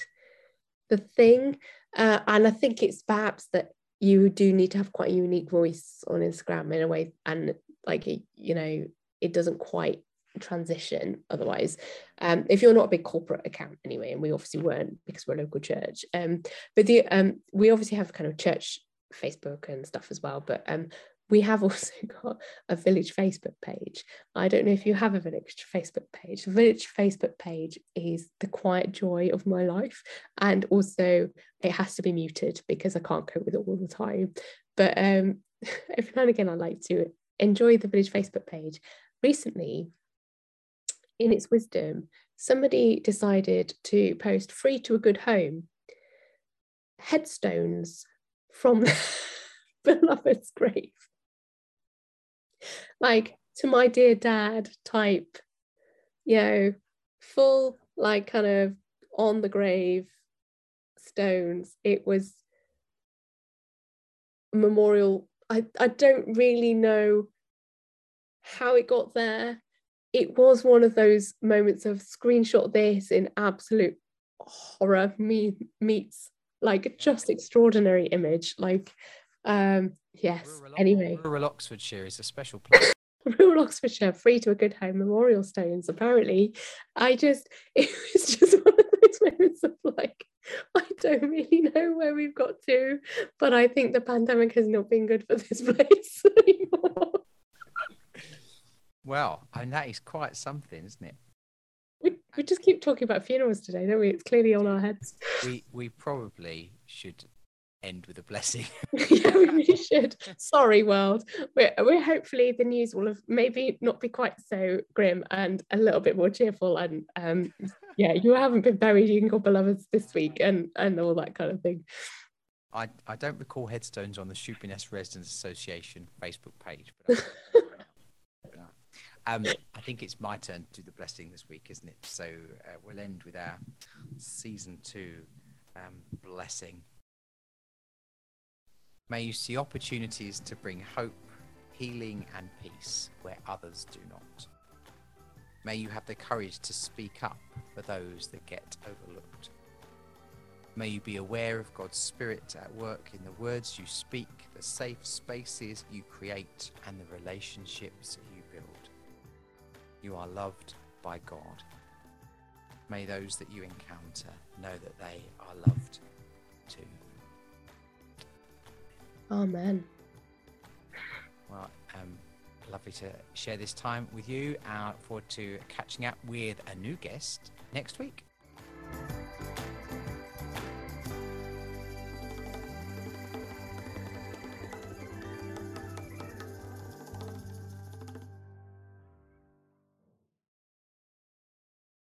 the thing. Uh, and I think it's perhaps that you do need to have quite a unique voice on Instagram in a way, and like you know, it doesn't quite transition otherwise um, if you're not a big corporate account anyway and we obviously weren't because we're a local church um, but the um, we obviously have kind of church facebook and stuff as well but um, we have also got a village Facebook page. I don't know if you have a village Facebook page. The village Facebook page is the quiet joy of my life. And also, it has to be muted because I can't cope with it all the time. But um, every now and again, I like to enjoy the village Facebook page. Recently, in its wisdom, somebody decided to post free to a good home headstones from beloved's grave like to my dear dad type, you know, full like kind of on the grave stones. It was memorial. I, I don't really know how it got there. It was one of those moments of screenshot this in absolute horror me meets like just extraordinary image. Like um yes rural, anyway. rural oxfordshire is a special place. Rural oxfordshire free to a good home memorial stones apparently. I just it was just one of those moments of like i don't really know where we've got to but i think the pandemic has not been good for this place anymore. Well and that is quite something isn't it we, just keep talking about funerals today don't we it's clearly on our heads we we probably should end with a blessing. yeah, we really should. Sorry, world. We're, we're hopefully the news will have maybe not be quite so grim and a little bit more cheerful. And um, yeah, you haven't been buried in your beloveds this week and and all that kind of thing. I, I don't recall headstones on the Shoeburyness Residents Association Facebook page, but um, I think it's my turn to do the blessing this week, isn't it? So uh, we'll end with our season two um, blessing. May you see opportunities to bring hope, healing, and peace where others do not. May you have the courage to speak up for those that get overlooked. May you be aware of God's Spirit at work in the words you speak, the safe spaces you create, and the relationships you. You are loved by God. May those that you encounter know that they are loved too. Amen. Well, um, lovely to share this time with you. I look forward to catching up with a new guest next week.